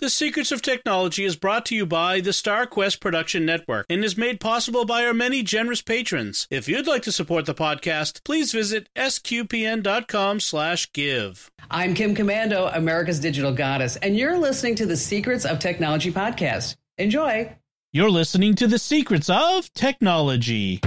The Secrets of Technology is brought to you by the StarQuest Production Network and is made possible by our many generous patrons. If you'd like to support the podcast, please visit sqpn.com/give. I'm Kim Komando, America's Digital Goddess, and you're listening to the Secrets of Technology podcast. Enjoy. You're listening to the Secrets of Technology.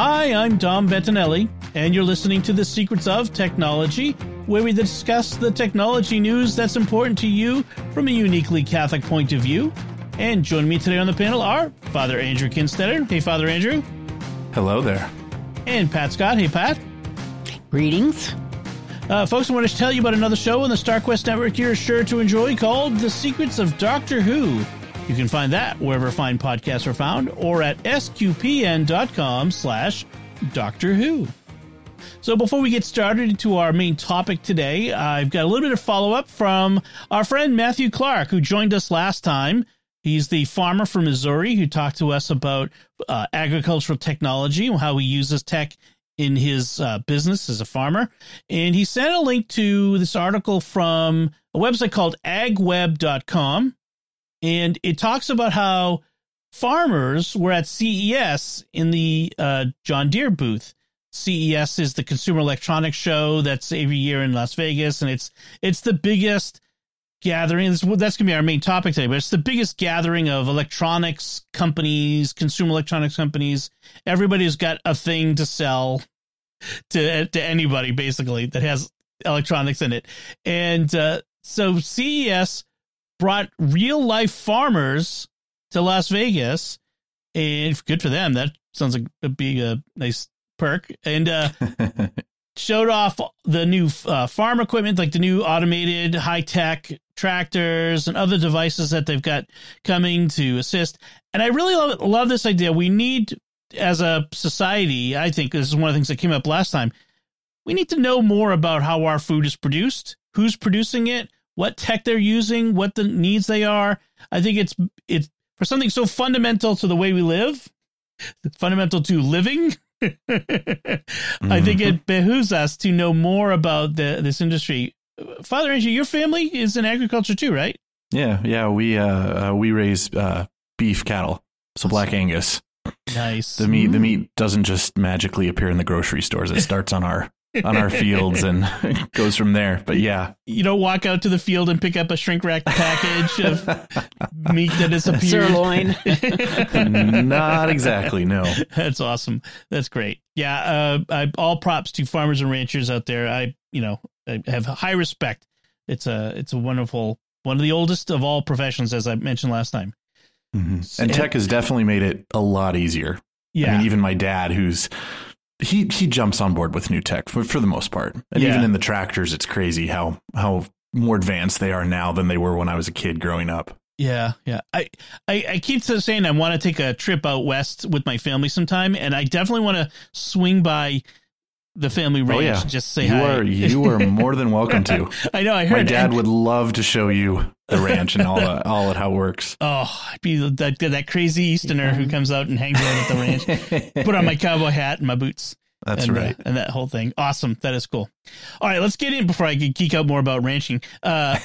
Hi, I'm Dom Bettinelli, and you're listening to The Secrets of Technology, where we discuss the technology news that's important to you from a uniquely Catholic point of view. And joining me today on the panel are Father Andrew Kinstetter. Hey, Father Andrew. Hello there. And Pat Scott. Hey, Pat. Greetings. Uh, folks, I want to tell you about another show on the StarQuest Network you're sure to enjoy called The Secrets of Doctor Who. You can find that wherever fine podcasts are found or at sqpn.com slash Doctor Who. So before we get started into our main topic today, I've got a little bit of follow-up from our friend Matthew Clark, who joined us last time. He's the farmer from Missouri who talked to us about uh, agricultural technology and how he uses tech in his uh, business as a farmer. And he sent a link to this article from a website called agweb.com and it talks about how farmers were at CES in the uh, John Deere booth. CES is the Consumer Electronics Show that's every year in Las Vegas, and it's it's the biggest gathering. That's, going to be our main topic today, but it's the biggest gathering of electronics companies, consumer electronics companies. Everybody's got a thing to sell to to anybody basically that has electronics in it, and uh, so CES brought real life farmers to Las Vegas, and good for them. That sounds like a big, a nice perk. And uh, showed off the new uh, farm equipment, like the new automated high tech tractors and other devices that they've got coming to assist. And I really love, love this idea. We need, as a society, I think this is one of the things that came up last time. We need to know more about how our food is produced, who's producing it, what tech they're using, what the needs they are. I think it's it's for something so fundamental to the way we live, fundamental to living. mm-hmm. I think it mm-hmm. behooves us to know more about the, this industry. Father Andrew, your family is in agriculture too, right? Yeah, yeah. We uh, uh we raise uh, beef cattle, so Black Angus. Nice. The meat the meat doesn't just magically appear in the grocery stores. It starts on our on our fields and goes from there. But yeah, you don't walk out to the field and pick up a shrink wrap package of meat that has appeared. Sirloin. Not exactly. No. That's awesome. That's great. Yeah. Uh, I, all props to farmers and ranchers out there. I, you know, I have high respect. It's a, it's a wonderful, one of the oldest of all professions, as I mentioned last time. Mm-hmm. And tech has definitely made it a lot easier. Yeah. I mean, even my dad, who's he he jumps on board with new tech for, for the most part. And yeah. even in the tractors, it's crazy how how more advanced they are now than they were when I was a kid growing up. Yeah, yeah. I, I, I keep saying I want to take a trip out west with my family sometime, and I definitely want to swing by the family ranch. Oh, yeah. Just say you hi. Are, you are more than welcome to. I know. I heard my dad and, would love to show you the ranch and all uh, all of how it works. Oh, I'd be that that crazy Easterner who comes out and hangs out at the ranch. Put on my cowboy hat and my boots. That's and, uh, right. Uh, and that whole thing. Awesome. That is cool. All right, let's get in before I geek out more about ranching. Uh,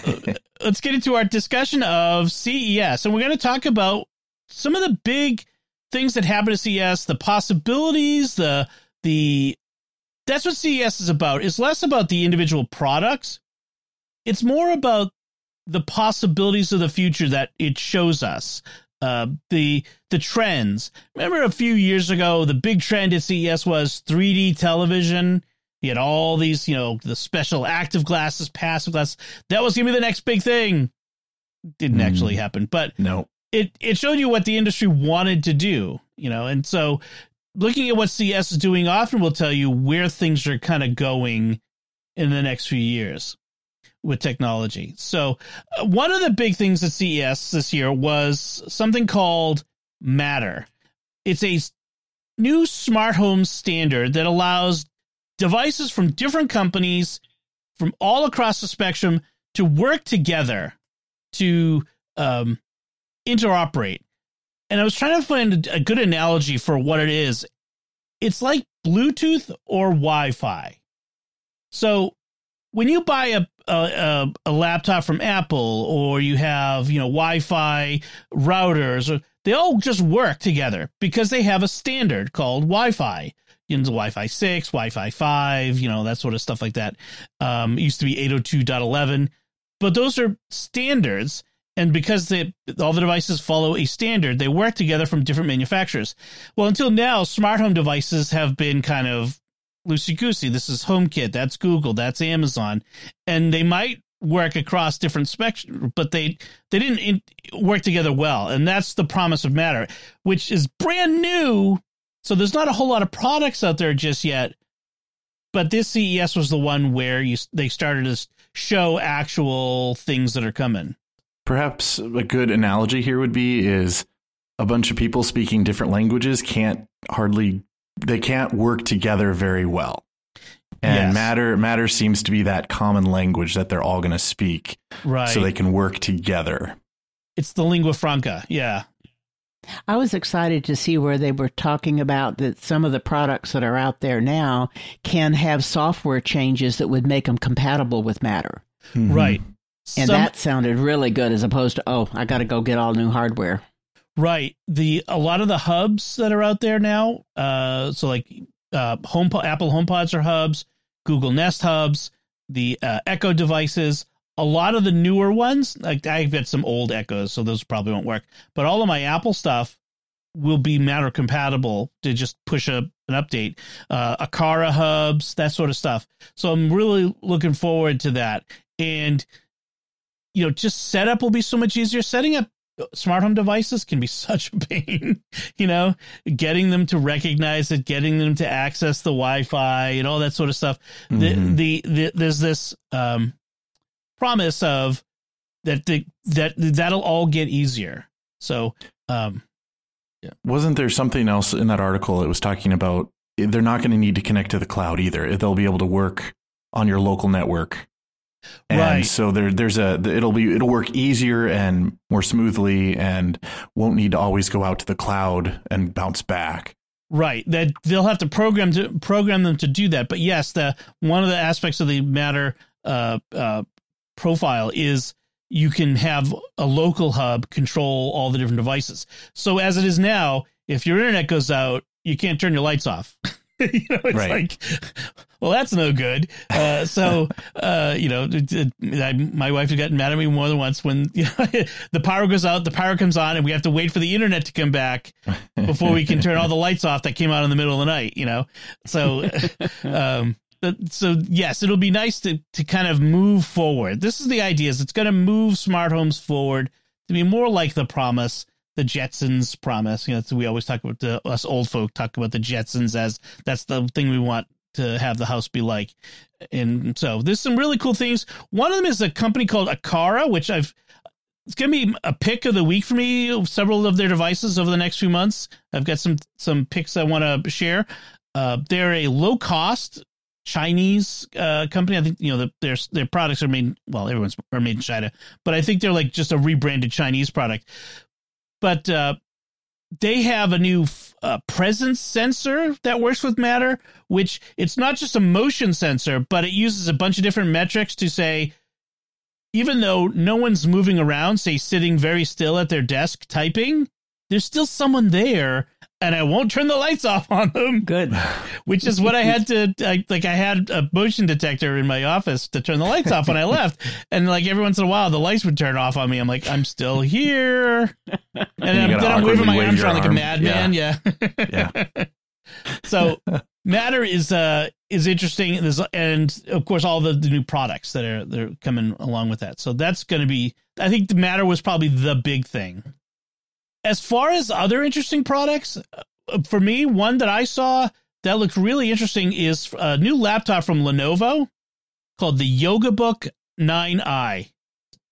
let's get into our discussion of CES. And we're going to talk about some of the big things that happen at CES, the possibilities, the the that's what CES is about. It's less about the individual products. It's more about the possibilities of the future that it shows us. Uh, the the trends. Remember a few years ago, the big trend at CES was 3D television. You had all these, you know, the special active glasses, passive glasses. That was gonna be the next big thing. Didn't mm. actually happen, but no, it it showed you what the industry wanted to do. You know, and so looking at what CES is doing often will tell you where things are kind of going in the next few years with technology. So, uh, one of the big things at CES this year was something called Matter. It's a new smart home standard that allows devices from different companies from all across the spectrum to work together to um, interoperate. And I was trying to find a good analogy for what it is. It's like Bluetooth or Wi-Fi. So when you buy a, a, a laptop from Apple or you have you know Wi-Fi routers, they all just work together because they have a standard called Wi-Fi. You know, Wi-Fi six, Wi-Fi five, you know that sort of stuff like that. Um, used to be 802.11, but those are standards. And because they, all the devices follow a standard, they work together from different manufacturers. Well, until now, smart home devices have been kind of loosey goosey. This is HomeKit, that's Google, that's Amazon, and they might work across different specs, but they they didn't in, work together well, and that's the promise of Matter, which is brand new. So there's not a whole lot of products out there just yet, but this CES was the one where you they started to show actual things that are coming. Perhaps a good analogy here would be is a bunch of people speaking different languages can't hardly they can't work together very well. And yes. matter matter seems to be that common language that they're all going to speak, right? So they can work together. It's the lingua franca, yeah. I was excited to see where they were talking about that some of the products that are out there now can have software changes that would make them compatible with Matter. Mm-hmm. Right. And some, that sounded really good as opposed to, oh, I got to go get all new hardware. Right. The a lot of the hubs that are out there now, uh, so like uh, home Apple HomePods are hubs, Google Nest hubs, the uh, Echo devices. A lot of the newer ones, like I've got some old Echoes, so those probably won't work. But all of my Apple stuff will be Matter compatible to just push a an update. Uh, Aqara hubs, that sort of stuff. So I'm really looking forward to that. And you know, just setup will be so much easier. Setting up smart home devices can be such a pain, you know, getting them to recognize it, getting them to access the Wi-Fi and all that sort of stuff. Mm-hmm. The, the, the, there's this um, promise of that the, that that'll all get easier. So, um, yeah. Wasn't there something else in that article that was talking about they're not going to need to connect to the cloud either. They'll be able to work on your local network and right. so there, there's a, it'll be, it'll work easier and more smoothly and won't need to always go out to the cloud and bounce back. Right. That they'll have to program to program them to do that. But yes, the one of the aspects of the matter uh, uh, profile is you can have a local hub control all the different devices. So as it is now, if your internet goes out, you can't turn your lights off. you know, it's right. like, well, that's no good. Uh, so, uh, you know, I, my wife has gotten mad at me more than once when you know, the power goes out, the power comes on, and we have to wait for the internet to come back before we can turn all the lights off that came out in the middle of the night. You know, so. Um, so yes, it'll be nice to to kind of move forward. This is the idea: is it's going to move smart homes forward to be more like the promise the Jetsons promise. You know, we always talk about the us old folk talk about the Jetsons as that's the thing we want to have the house be like. And so there's some really cool things. One of them is a company called Aqara, which I've it's gonna be a pick of the week for me. Several of their devices over the next few months. I've got some some picks I want to share. Uh, they're a low cost Chinese uh, company. I think you know the, their their products are made. Well, everyone's are made in China, but I think they're like just a rebranded Chinese product but uh, they have a new uh, presence sensor that works with Matter, which it's not just a motion sensor, but it uses a bunch of different metrics to say, even though no one's moving around, say sitting very still at their desk typing, there's still someone there and I won't turn the lights off on them. Good. Which is what I had to I, like. I had a motion detector in my office to turn the lights off when I left, and like every once in a while, the lights would turn off on me. I'm like, I'm still here, and I'm, then I'm waving my arms around arm. like a madman. Yeah. Yeah. yeah. so matter is uh is interesting and of course all the, the new products that are they're coming along with that so that's going to be i think the matter was probably the big thing as far as other interesting products, uh, for me, one that I saw that looked really interesting is a new laptop from Lenovo called the YogaBook 9i.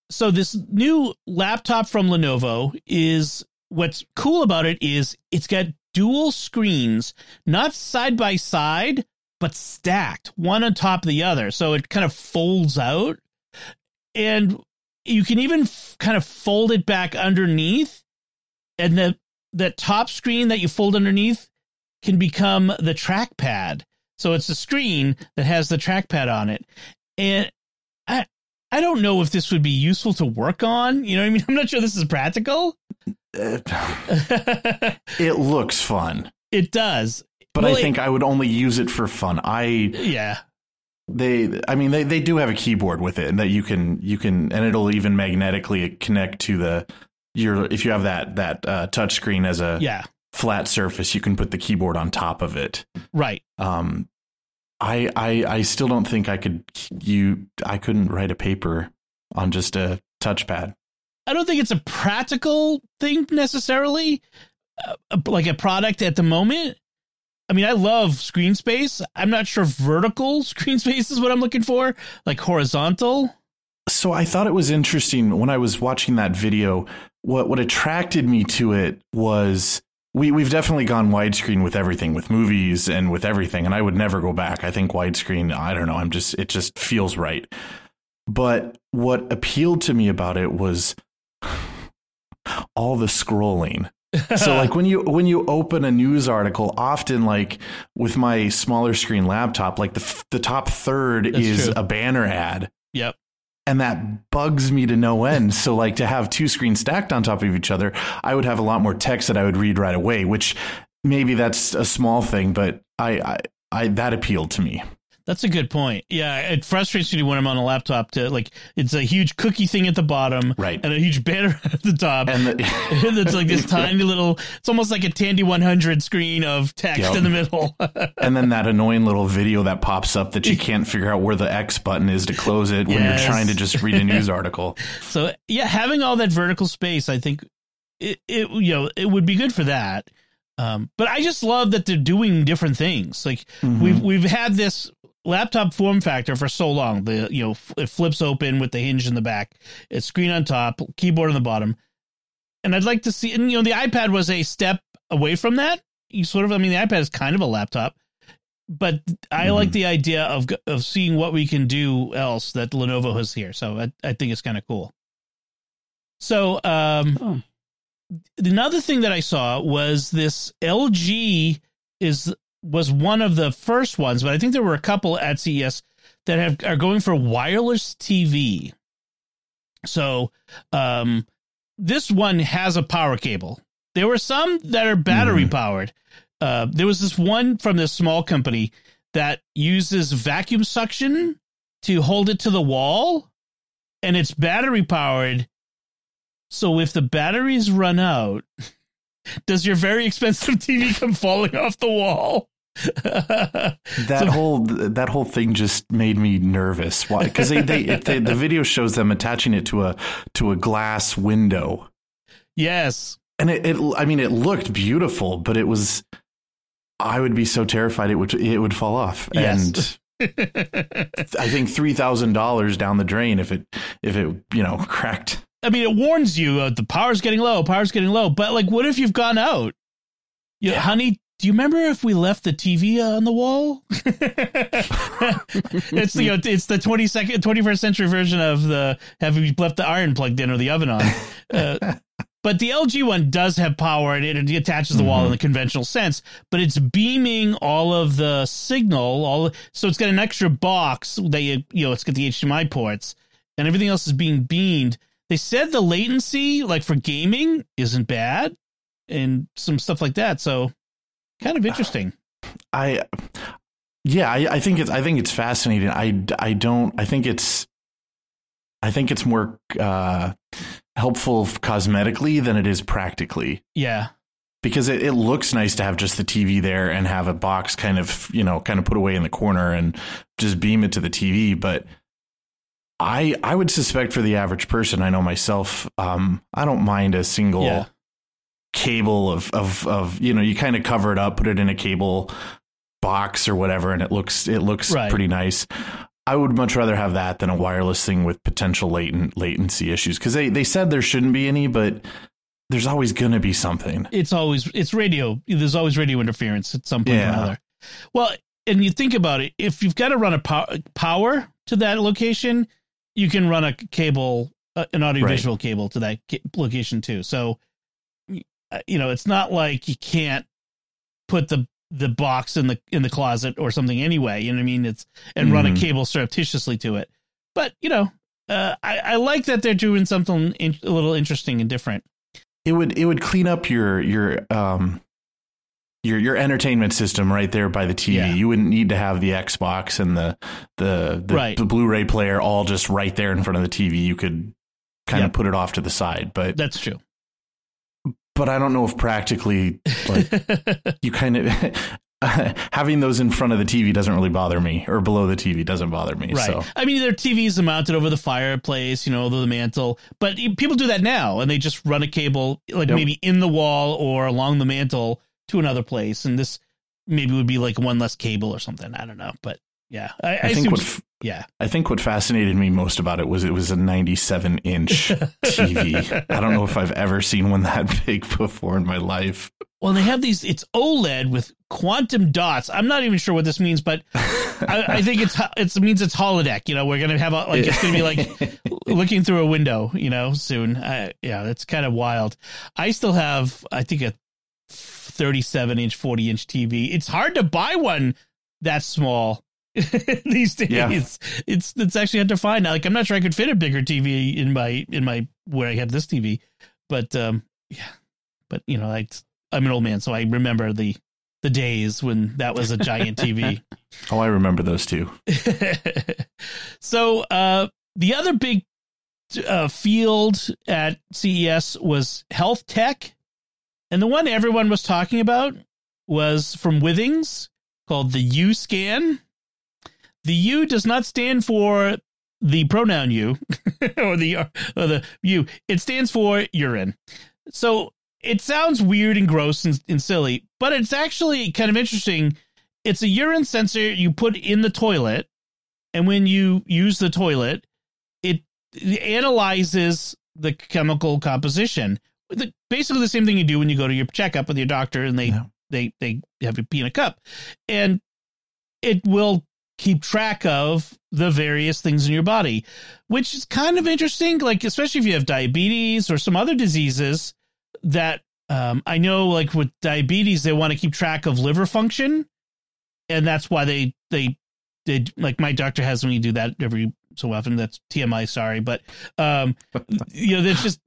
So this new laptop from Lenovo is what's cool about it is it's got dual screens, not side by side, but stacked one on top of the other. So it kind of folds out. And you can even f- kind of fold it back underneath and the the top screen that you fold underneath can become the trackpad. So it's a screen that has the trackpad on it. And I I don't know if this would be useful to work on. You know what I mean? I'm not sure this is practical. it looks fun. It does. But well, I think it, I would only use it for fun. I Yeah. They I mean they, they do have a keyboard with it and that you can you can and it'll even magnetically connect to the your if you have that that uh, touch screen as a yeah. flat surface, you can put the keyboard on top of it. Right. Um I I I still don't think I could you I couldn't write a paper on just a touchpad. I don't think it's a practical thing necessarily, uh, like a product at the moment. I mean, I love screen space. I'm not sure vertical screen space is what I'm looking for, like horizontal. So I thought it was interesting when I was watching that video. What what attracted me to it was we we've definitely gone widescreen with everything, with movies and with everything, and I would never go back. I think widescreen. I don't know. I'm just it just feels right. But what appealed to me about it was all the scrolling. so like when you when you open a news article often like with my smaller screen laptop like the the top third That's is true. a banner ad yep and that bugs me to no end. So like to have two screens stacked on top of each other i would have a lot more text that i would read right away which maybe that's a small thing but i i, I that appealed to me that's a good point. Yeah, it frustrates me when I'm on a laptop to like it's a huge cookie thing at the bottom, right, and a huge banner at the top, and, the, and it's like this tiny little. It's almost like a Tandy 100 screen of text yep. in the middle, and then that annoying little video that pops up that you can't figure out where the X button is to close it when yes. you're trying to just read a news article. so yeah, having all that vertical space, I think it, it you know it would be good for that. Um, but I just love that they're doing different things. Like mm-hmm. we've we've had this laptop form factor for so long. The you know it flips open with the hinge in the back, it's screen on top, keyboard on the bottom, and I'd like to see. And you know the iPad was a step away from that. You sort of, I mean, the iPad is kind of a laptop, but I mm-hmm. like the idea of of seeing what we can do else that Lenovo has here. So I, I think it's kind of cool. So um, oh. another thing that I saw was this LG is was one of the first ones, but I think there were a couple at CES that have are going for wireless TV. So, um, this one has a power cable. There were some that are battery mm. powered. Uh, there was this one from this small company that uses vacuum suction to hold it to the wall, and it's battery powered. So if the batteries run out, does your very expensive TV come falling off the wall? that whole that whole thing just made me nervous. Why? Because they, they, they, the video shows them attaching it to a to a glass window. Yes, and it, it I mean it looked beautiful, but it was I would be so terrified it would it would fall off. Yes. And I think three thousand dollars down the drain if it if it you know cracked. I mean, it warns you uh, the power's getting low, power's getting low. But like, what if you've gone out? You, yeah. honey, do you remember if we left the TV on the wall? it's you know it's the twenty second twenty first century version of the have we left the iron plugged in or the oven on. Uh, but the LG one does have power and it attaches the wall mm-hmm. in the conventional sense, but it's beaming all of the signal. All so it's got an extra box that you you know it's got the HDMI ports and everything else is being beamed. They said the latency, like for gaming, isn't bad, and some stuff like that. So kind of interesting. I yeah, I, I, think it's I think it's fascinating. I I don't I think it's I think it's more uh, helpful cosmetically than it is practically. Yeah. Because it, it looks nice to have just the TV there and have a box kind of, you know, kind of put away in the corner and just beam it to the TV. But I I would suspect for the average person, I know myself, um, I don't mind a single yeah cable of of of you know you kind of cover it up, put it in a cable box or whatever, and it looks it looks right. pretty nice. I would much rather have that than a wireless thing with potential latent latency issues because they they said there shouldn't be any, but there's always going to be something. It's always it's radio. There's always radio interference at some point yeah. or another. Well, and you think about it, if you've got to run a power, power to that location, you can run a cable, uh, an audiovisual right. cable to that location too. So you know, it's not like you can't put the the box in the in the closet or something anyway. You know what I mean? It's and mm-hmm. run a mm-hmm. cable surreptitiously to it. But you know, uh, I, I like that they're doing something in, a little interesting and different. It would it would clean up your your um your your entertainment system right there by the TV. Yeah. You wouldn't need to have the Xbox and the the the, right. the, Blu-ray player all just right there in front of the TV. You could kind yep. of put it off to the side. But that's true. But I don't know if practically like you kind of having those in front of the TV doesn't really bother me, or below the TV doesn't bother me. Right. So. I mean, their TVs are mounted over the fireplace, you know, over the mantle. But people do that now, and they just run a cable, like yep. maybe in the wall or along the mantle to another place. And this maybe would be like one less cable or something. I don't know, but yeah, I, I, I think what yeah, I think what fascinated me most about it was it was a 97 inch TV. I don't know if I've ever seen one that big before in my life. Well, they have these. It's OLED with quantum dots. I'm not even sure what this means, but I, I, think it's it means it's holodeck. You know, we're gonna have a, like it's gonna be like looking through a window. You know, soon. Uh, yeah, it's kind of wild. I still have, I think, a 37 inch, 40 inch TV. It's hard to buy one that small these days. Yeah. It's it's actually hard to find. Like I'm not sure I could fit a bigger TV in my in my where I have this TV, but um yeah, but you know I I'm an old man, so I remember the the days when that was a giant TV. oh, I remember those too. so uh the other big uh, field at CES was health tech. And the one everyone was talking about was from Withings called the U scan. The U does not stand for the pronoun you or the or the you. It stands for urine. So it sounds weird and gross and, and silly, but it's actually kind of interesting. It's a urine sensor you put in the toilet, and when you use the toilet, it, analyzes the chemical composition the, basically the same thing you do when you go to your checkup with your doctor and they yeah. they they have you pee in a cup, and it will keep track of the various things in your body, which is kind of interesting. Like especially if you have diabetes or some other diseases that um, I know, like with diabetes, they want to keep track of liver function, and that's why they they they like my doctor has me do that every so often. That's TMI, sorry, but um, you know, there's just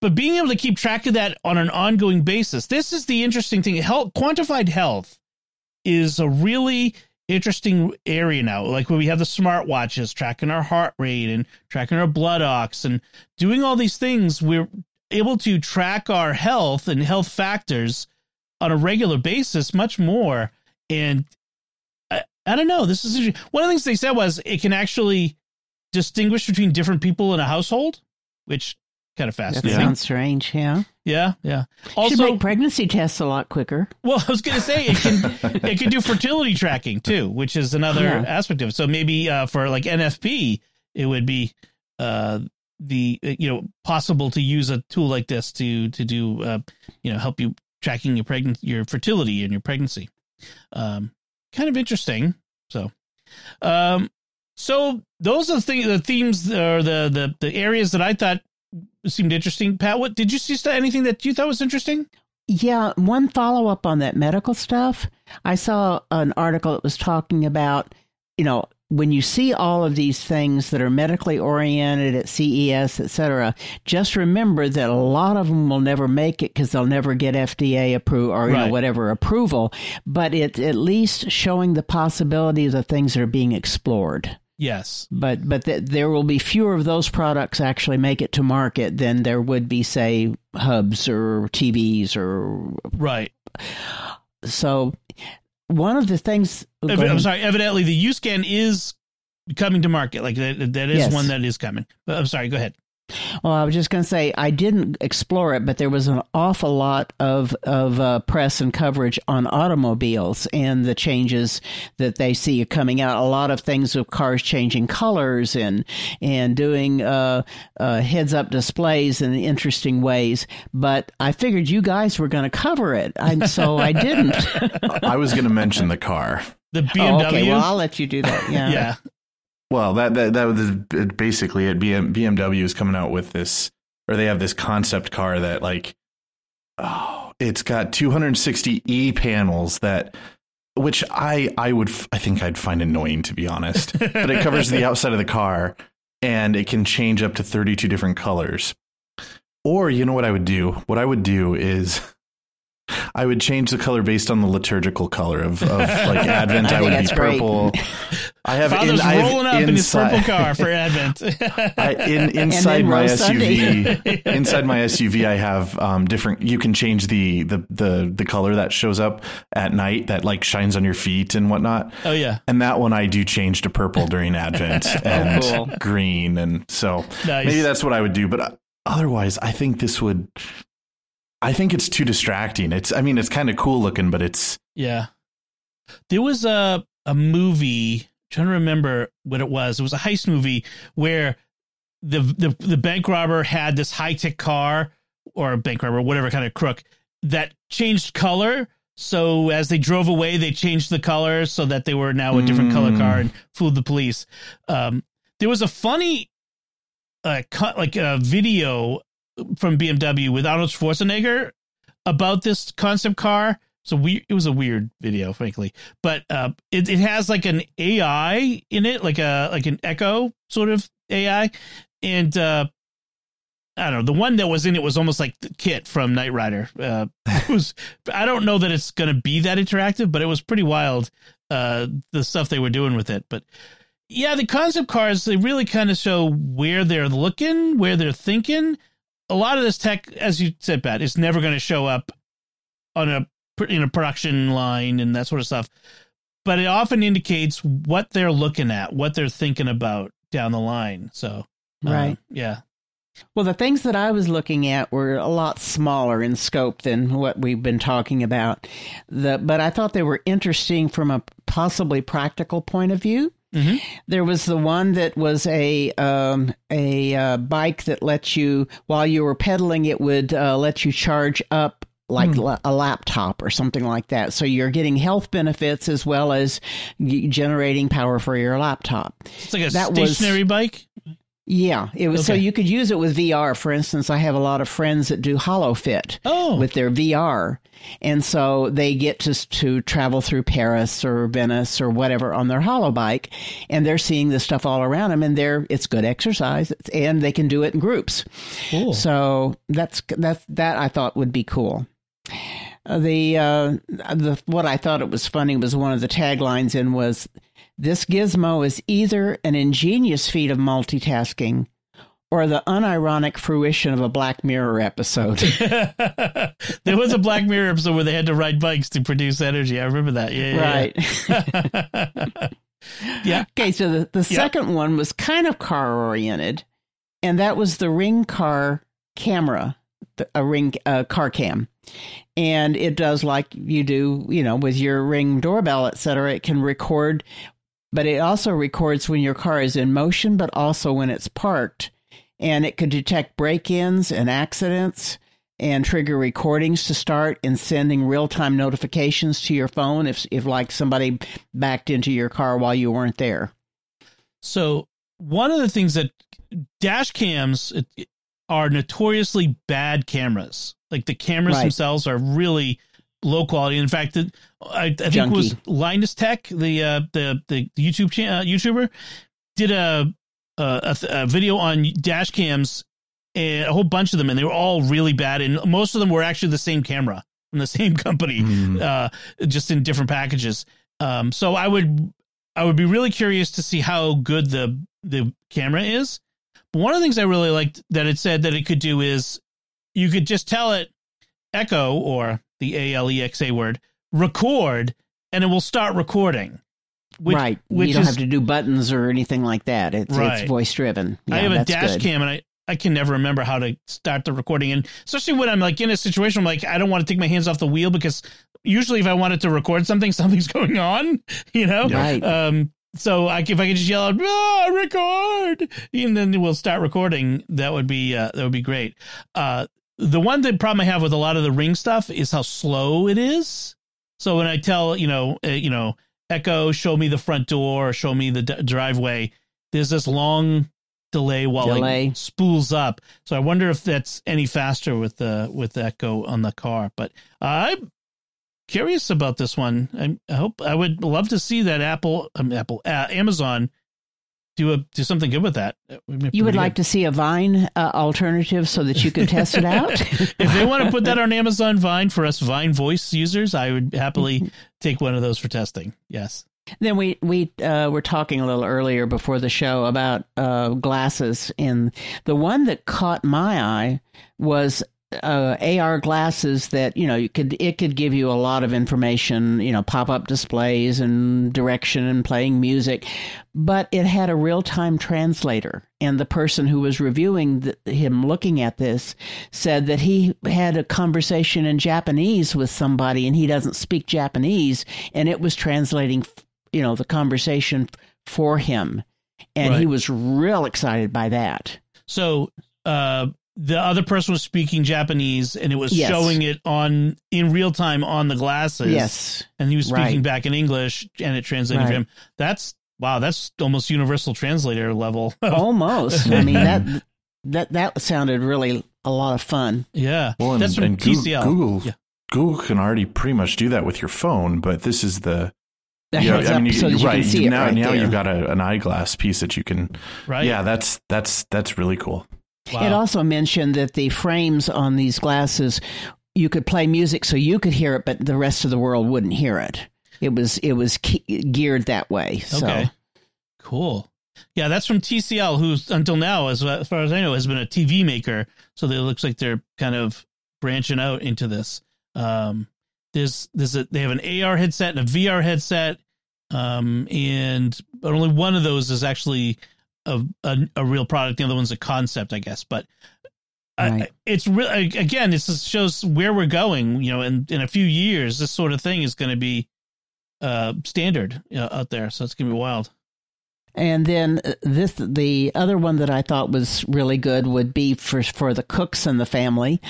but being able to keep track of that on an ongoing basis, this is the interesting thing. Health, quantified health is a really interesting area now. Like when we have the smartwatches tracking our heart rate and tracking our blood ox and doing all these things, we're able to track our health and health factors on a regular basis much more. And I, I don't know. This is one of the things they said was it can actually distinguish between different people in a household, which kind of fascinating. That sounds strange. Yeah. Yeah. Yeah. Also, Should make pregnancy tests a lot quicker. Well, I was going to say it can it can do fertility tracking too, which is another yeah. aspect of it. So maybe uh, for like NFP, it would be uh, the you know possible to use a tool like this to to do uh, you know help you tracking your pregnancy, your fertility and your pregnancy. Um, kind of interesting. So, um, so those are the, th- the themes or the, the the areas that I thought seemed interesting. Pat, what did you see anything that you thought was interesting? Yeah, one follow up on that medical stuff. I saw an article that was talking about, you know, when you see all of these things that are medically oriented at CES, et cetera, just remember that a lot of them will never make it because they'll never get FDA approved or right. know, whatever approval. But it's at least showing the possibilities of things that are being explored. Yes, but but th- there will be fewer of those products actually make it to market than there would be, say, hubs or TVs or right. So, one of the things I'm sorry. Evidently, the UScan is coming to market. Like that, that is yes. one that is coming. Uh, I'm sorry. Go ahead. Well, I was just going to say I didn't explore it, but there was an awful lot of of uh, press and coverage on automobiles and the changes that they see coming out. A lot of things with cars changing colors and and doing uh, uh, heads up displays in interesting ways. But I figured you guys were going to cover it, and so I didn't. I was going to mention the car. The BMW. Oh, okay, well, I'll let you do that. Yeah. yeah. Well, that that that was basically it. BMW is coming out with this, or they have this concept car that like oh, it's got 260 e panels that which I I would I think I'd find annoying to be honest. but it covers the outside of the car and it can change up to 32 different colors. Or you know what I would do? What I would do is I would change the color based on the liturgical color of, of like Advent. I, I would be purple. I have Father's in, I rolling up inside, in his purple car for Advent. I, in, inside my SUV, inside my SUV, I have um, different. You can change the, the the the color that shows up at night that like shines on your feet and whatnot. Oh yeah, and that one I do change to purple during Advent oh, and oh, cool. green, and so nice. maybe that's what I would do. But uh, otherwise, I think this would I think it's too distracting. It's I mean it's kind of cool looking, but it's yeah. There was a a movie. I'm trying to remember what it was. It was a heist movie where the the the bank robber had this high tech car or a bank robber, whatever kind of crook that changed color. So as they drove away, they changed the color so that they were now a different mm. color car and fooled the police. Um, there was a funny, uh, cut like a video from BMW with Arnold Schwarzenegger about this concept car. So we it was a weird video, frankly, but uh, it it has like an AI in it, like a like an Echo sort of AI, and uh, I don't know. The one that was in it was almost like the KITT from Knight Rider. Uh, was I don't know that it's going to be that interactive, but it was pretty wild. Uh, the stuff they were doing with it, but yeah, the concept cars they really kind of show where they're looking, where they're thinking a lot of this tech, as you said, Pat, is never going to show up on a in a production line and that sort of stuff. But it often indicates what they're looking at, what they're thinking about down the line. So, uh, right, yeah. Well, the things that I was looking at were a lot smaller in scope than what we've been talking about. The, but I thought they were interesting from a possibly practical point of view. Mm-hmm. There was the one that was a um, a uh, bike that lets you while you were pedaling, it would uh, let you charge up like mm. a laptop or something like that. So you're getting health benefits as well as generating power for your laptop. It's like a that stationary was, bike. Yeah, it was okay. so you could use it with VR. For instance, I have a lot of friends that do HoloFit oh. with their VR, and so they get to to travel through Paris or Venice or whatever on their Holo bike, and they're seeing this stuff all around them, and they're it's good exercise, and they can do it in groups. Cool. So that's that that I thought would be cool. Uh, the uh, the what I thought it was funny was one of the taglines in was this gizmo is either an ingenious feat of multitasking or the unironic fruition of a Black Mirror episode. there was a Black Mirror episode where they had to ride bikes to produce energy. I remember that. Yeah. Right. yeah. Okay, so the, the second one was kind of car oriented, and that was the Ring car camera, the, a Ring uh, car cam. And it does like you do, you know, with your Ring doorbell, et cetera. It can record but it also records when your car is in motion, but also when it's parked. And it could detect break ins and accidents and trigger recordings to start and sending real time notifications to your phone if, if, like, somebody backed into your car while you weren't there. So, one of the things that dash cams are notoriously bad cameras. Like, the cameras right. themselves are really low quality. In fact, I, I think it was Linus Tech, the uh, the the YouTube channel, uh, YouTuber, did a, a, a video on dash cams, and a whole bunch of them, and they were all really bad, and most of them were actually the same camera from the same company, mm. uh, just in different packages. Um, so I would I would be really curious to see how good the the camera is. But one of the things I really liked that it said that it could do is you could just tell it echo or the A L E X A word, record, and it will start recording. Which, right. Which you don't is, have to do buttons or anything like that. It's, right. it's voice driven. Yeah, I have a dash good. cam and I, I can never remember how to start the recording. And especially when I'm like in a situation, I'm like, I don't want to take my hands off the wheel because usually if I wanted to record something, something's going on, you know? Right. Um, so I, if I could just yell out, ah, record, and then we'll start recording, that would be, uh, that would be great. Uh, the one that problem I have with a lot of the ring stuff is how slow it is. So when I tell you know uh, you know Echo show me the front door, or show me the d- driveway, there's this long delay while delay. it spools up. So I wonder if that's any faster with the with the Echo on the car. But I'm curious about this one. I, I hope I would love to see that Apple um, Apple uh, Amazon do a do something good with that. You would like to see a Vine uh, alternative so that you could test it out. if they want to put that on Amazon Vine for us Vine voice users, I would happily take one of those for testing. Yes. Then we we uh, were talking a little earlier before the show about uh, glasses, and the one that caught my eye was uh, AR glasses that you know you could it could give you a lot of information, you know, pop up displays and direction and playing music, but it had a real time translator. And the person who was reviewing the, him looking at this said that he had a conversation in Japanese with somebody and he doesn't speak Japanese, and it was translating, you know, the conversation for him, and right. he was real excited by that. So. Uh, the other person was speaking Japanese and it was yes. showing it on in real time on the glasses. Yes. And he was speaking right. back in English and it translated right. for him. That's wow, that's almost universal translator level. almost. I mean that that that sounded really a lot of fun. Yeah. Well, and, that's from and TCL. Google yeah. Google can already pretty much do that with your phone, but this is the yeah, I mean, you, so you right now, right now there. you've got a, an eyeglass piece that you can. Right. Yeah, that's that's that's really cool. Wow. It also mentioned that the frames on these glasses, you could play music so you could hear it, but the rest of the world wouldn't hear it. It was it was geared that way. So. Okay, cool. Yeah, that's from TCL, who's until now, as, as far as I know, has been a TV maker. So it looks like they're kind of branching out into this. Um, there's there's a, they have an AR headset and a VR headset, um, and but only one of those is actually a, a, a real product. The other one's a concept, I guess. But right. I, it's really again, this shows where we're going. You know, in in a few years, this sort of thing is going to be uh, standard you know, out there. So it's going to be wild. And then uh, this, the other one that I thought was really good would be for for the cooks in the family.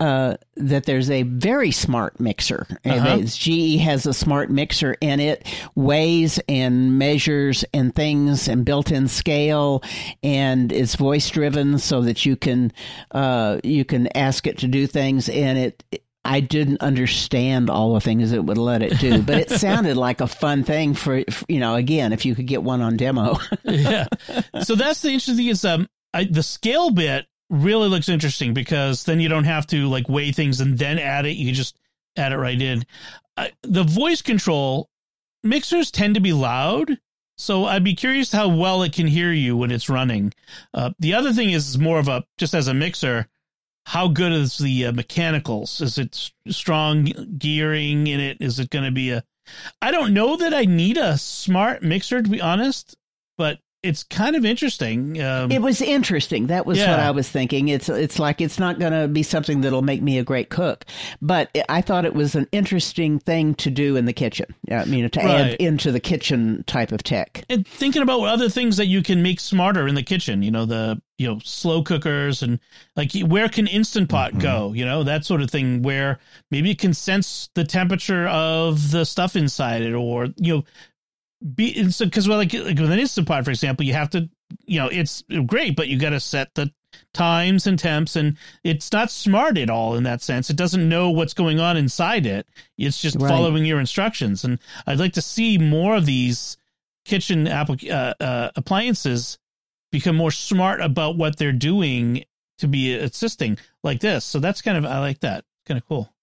Uh, that there's a very smart mixer. Uh-huh. GE has a smart mixer, and it weighs and measures and things, and built-in scale, and it's voice driven, so that you can uh, you can ask it to do things, and it I didn't understand all the things it would let it do, but it sounded like a fun thing for, you know, again, if you could get one on demo. yeah. So that's the interesting thing is um, I, the scale bit really looks interesting because then you don't have to like weigh things and then add it. You can just add it right in. Uh, the voice control mixers tend to be loud. So I'd be curious how well it can hear you when it's running. Uh, the other thing is more of a, just as a mixer, how good is the uh, mechanicals? Is it strong gearing in it? Is it going to be a? I don't know that I need a smart mixer to be honest, but it's kind of interesting. Um, it was interesting. That was yeah. what I was thinking. It's it's like it's not going to be something that'll make me a great cook, but I thought it was an interesting thing to do in the kitchen. I mean, to right. add into the kitchen type of tech. And thinking about other things that you can make smarter in the kitchen. You know, the you know slow cookers and like where can instant pot mm-hmm. go? You know that sort of thing where maybe it can sense the temperature of the stuff inside it, or you know be so because well, like, like with an instant pot, for example, you have to, you know, it's great, but you got to set the times and temps, and it's not smart at all in that sense. It doesn't know what's going on inside it. It's just right. following your instructions. And I'd like to see more of these kitchen applic- uh, uh, appliances become more smart about what they're doing to be assisting like this. So that's kind of I like that. Kind of cool.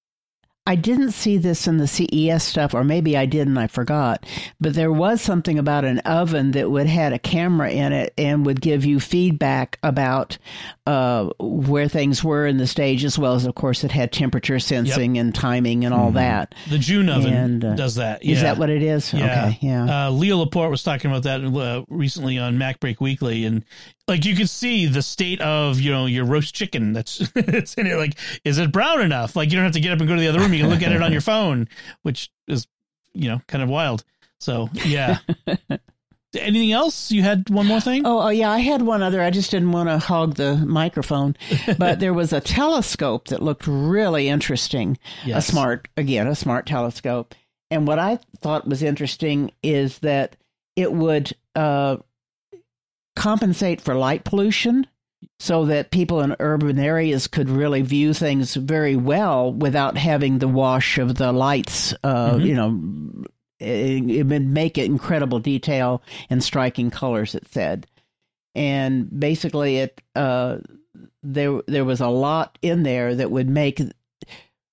I didn't see this in the CES stuff, or maybe I did and I forgot, but there was something about an oven that would had a camera in it and would give you feedback about uh, where things were in the stage, as well as, of course, it had temperature sensing yep. and timing and all mm-hmm. that. The June oven and, uh, does that. Yeah. Is that what it is? Yeah. Okay, yeah. Uh, Leo Laporte was talking about that uh, recently on MacBreak Weekly, and like you could see the state of you know your roast chicken that's it's in it. Like, is it brown enough? Like, you don't have to get up and go to the other room. You can look at it on your phone, which is you know kind of wild. So yeah. Anything else? You had one more thing? Oh, oh, yeah, I had one other. I just didn't want to hog the microphone, but there was a telescope that looked really interesting. Yes. A smart, again, a smart telescope. And what I thought was interesting is that it would uh, compensate for light pollution so that people in urban areas could really view things very well without having the wash of the lights. Uh, mm-hmm. You know, it, it, would make it incredible detail and striking colors. It said, and basically, it uh, there there was a lot in there that would make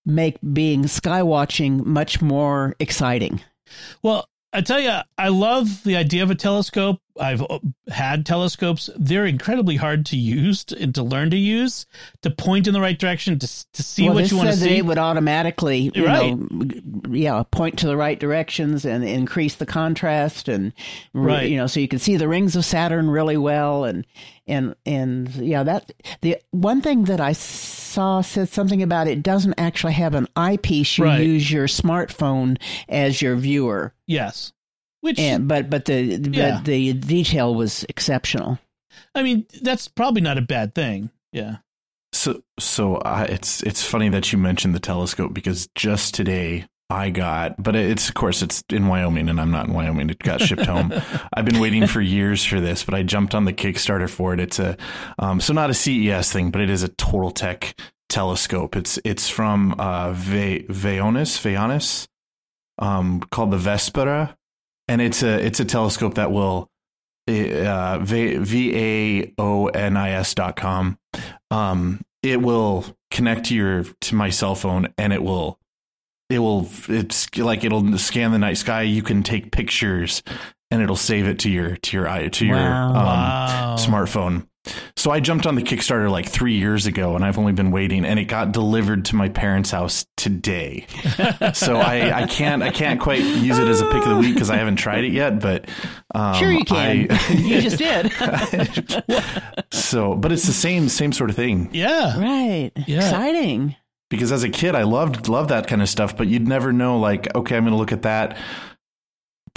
make being sky watching much more exciting. Well, I tell you, I love the idea of a telescope. I've uh, had telescopes. They're incredibly hard to use to, and to learn to use, to point in the right direction, to to see well, what you want to see. It would automatically, you right. know, yeah, point to the right directions and increase the contrast, and right, you know, so you can see the rings of Saturn really well, and and and yeah, that the one thing that I saw said something about it doesn't actually have an eyepiece. You right. use your smartphone as your viewer. Yes. Which, and, but but the yeah. but the detail was exceptional. I mean, that's probably not a bad thing. Yeah. So so uh, it's it's funny that you mentioned the telescope because just today I got, but it's of course it's in Wyoming and I'm not in Wyoming. It got shipped home. I've been waiting for years for this, but I jumped on the Kickstarter for it. It's a um, so not a CES thing, but it is a Total Tech telescope. It's it's from uh, Ve- Vaonis Vaonis um, called the Vespera and it's a it's a telescope that will uh, v a o n i s dot com. Um, it will connect to your to my cell phone, and it will it will it's like it'll scan the night sky. You can take pictures, and it'll save it to your to your to your wow. Um, wow. smartphone. So I jumped on the Kickstarter like three years ago, and I've only been waiting, and it got delivered to my parents' house today. so I, I can't I can't quite use it as a pick of the week because I haven't tried it yet. But um, sure, you can. I, you just did. so, but it's the same same sort of thing. Yeah. Right. Yeah. Exciting. Because as a kid, I loved loved that kind of stuff, but you'd never know. Like, okay, I'm going to look at that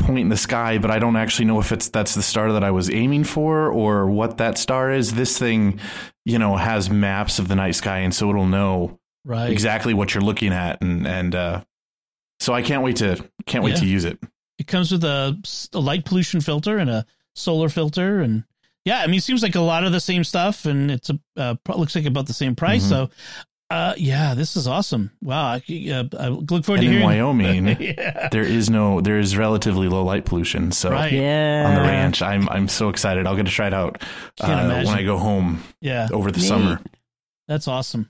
point in the sky, but I don't actually know if it's that's the star that I was aiming for or what that star is. This thing, you know, has maps of the night sky, and so it'll know right. exactly what you're looking at, and and uh, so I can't wait to can't wait yeah. to use it. It comes with a, a light pollution filter and a solar filter, and yeah, I mean, it seems like a lot of the same stuff, and it's a uh, looks like about the same price. Mm-hmm. So uh, yeah, this is awesome. Wow, I, uh, I look forward and to hearing. In Wyoming, yeah. there is no, there is relatively low light pollution. So right. yeah. on the ranch, I'm I'm so excited. I'll get to try it out uh, when I go home. Yeah, over the Neat. summer. That's awesome.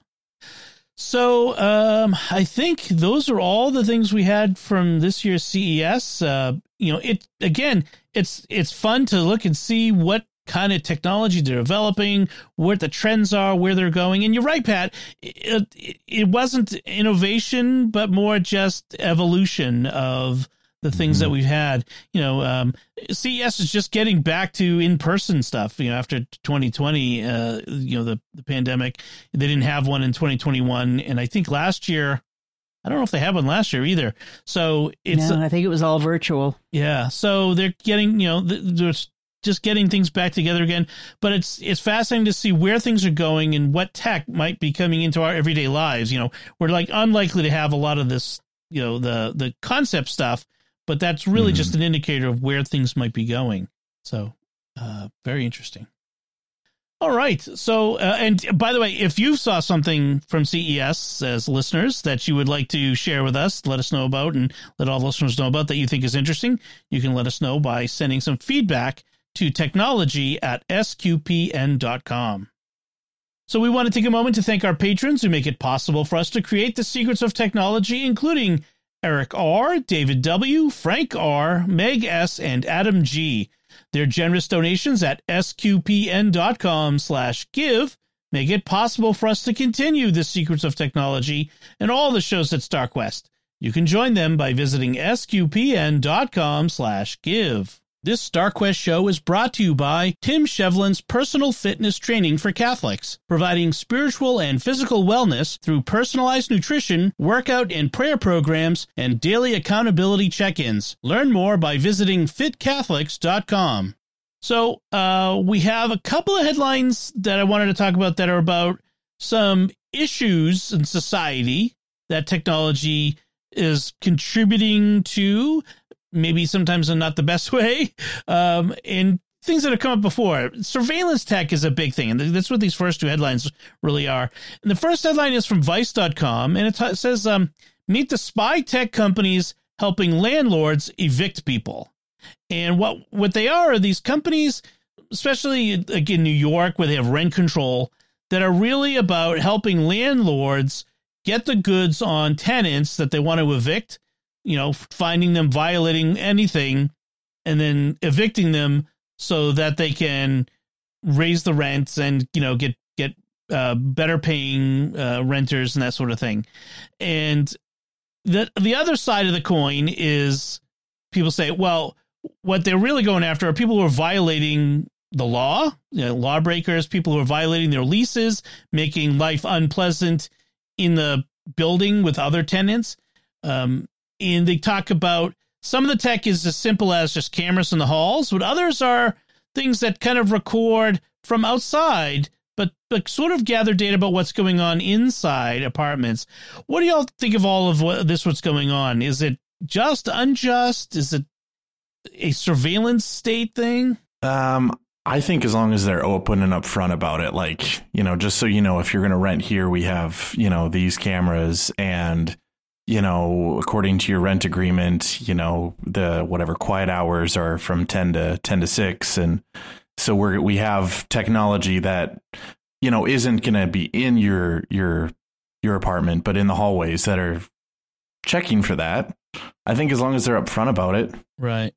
So um, I think those are all the things we had from this year's CES. Uh, you know, it again, it's it's fun to look and see what kind of technology they're developing, what the trends are, where they're going. And you're right, Pat. It, it wasn't innovation, but more just evolution of the things mm-hmm. that we've had. You know, um, CES is just getting back to in person stuff. You know, after 2020, uh, you know, the, the pandemic, they didn't have one in 2021. And I think last year, I don't know if they had one last year either. So it's. No, I think it was all virtual. Yeah. So they're getting, you know, there's just getting things back together again. But it's it's fascinating to see where things are going and what tech might be coming into our everyday lives. You know, we're like unlikely to have a lot of this, you know, the the concept stuff, but that's really mm-hmm. just an indicator of where things might be going. So, uh, very interesting. All right. So, uh, and by the way, if you saw something from CES as listeners that you would like to share with us, let us know about, and let all listeners know about that you think is interesting, you can let us know by sending some feedback to technology at sqpn.com. So we want to take a moment to thank our patrons who make it possible for us to create the secrets of technology, including Eric R., David W., Frank R., Meg S., and Adam G. Their generous donations at sqpn.com slash give make it possible for us to continue the secrets of technology and all the shows at StarQuest. You can join them by visiting sqpn.com slash give. This StarQuest show is brought to you by Tim Shevlin's Personal Fitness Training for Catholics, providing spiritual and physical wellness through personalized nutrition, workout and prayer programs, and daily accountability check-ins. Learn more by visiting fitcatholics.com. So, uh, we have a couple of headlines that I wanted to talk about that are about some issues in society that technology is contributing to maybe sometimes in not the best way. Um, and things that have come up before. Surveillance tech is a big thing, and that's what these first two headlines really are. And the first headline is from Vice.com, and it t- says, um, "Meet the spy tech companies helping landlords evict people." And what what they are are these companies, especially like in New York, where they have rent control, that are really about helping landlords get the goods on tenants that they want to evict. You know, finding them violating anything, and then evicting them so that they can raise the rents and you know get get uh, better paying uh, renters and that sort of thing. And the the other side of the coin is people say, well, what they're really going after are people who are violating the law, you know, lawbreakers, people who are violating their leases, making life unpleasant in the building with other tenants. Um, and they talk about some of the tech is as simple as just cameras in the halls, but others are things that kind of record from outside, but but sort of gather data about what's going on inside apartments. What do y'all think of all of what, this? What's going on? Is it just unjust? Is it a surveillance state thing? Um, I think as long as they're open and upfront about it, like, you know, just so you know, if you're going to rent here, we have, you know, these cameras and, you know, according to your rent agreement, you know, the whatever quiet hours are from 10 to 10 to 6. And so we're, we have technology that, you know, isn't going to be in your, your, your apartment, but in the hallways that are checking for that. I think as long as they're upfront about it. Right.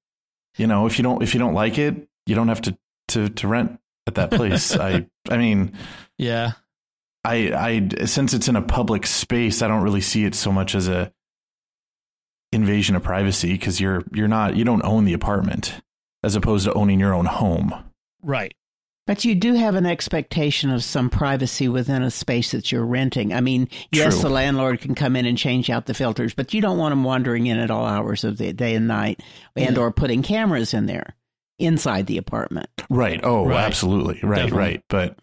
You know, if you don't, if you don't like it, you don't have to to to rent at that place. I I mean, yeah. I I since it's in a public space, I don't really see it so much as a invasion of privacy because you're you're not you don't own the apartment as opposed to owning your own home. Right. But you do have an expectation of some privacy within a space that you're renting. I mean, yes, True. the landlord can come in and change out the filters, but you don't want them wandering in at all hours of the day and night and yeah. or putting cameras in there inside the apartment. Right. Oh, right. absolutely. Right, Definitely. right. But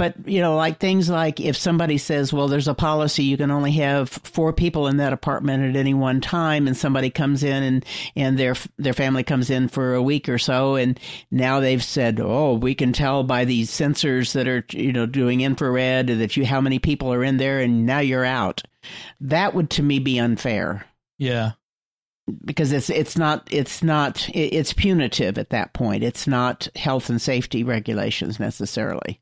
but you know like things like if somebody says well there's a policy you can only have four people in that apartment at any one time and somebody comes in and and their their family comes in for a week or so and now they've said oh we can tell by these sensors that are you know doing infrared that you how many people are in there and now you're out that would to me be unfair yeah because it's it's not it's not it's punitive at that point. It's not health and safety regulations necessarily.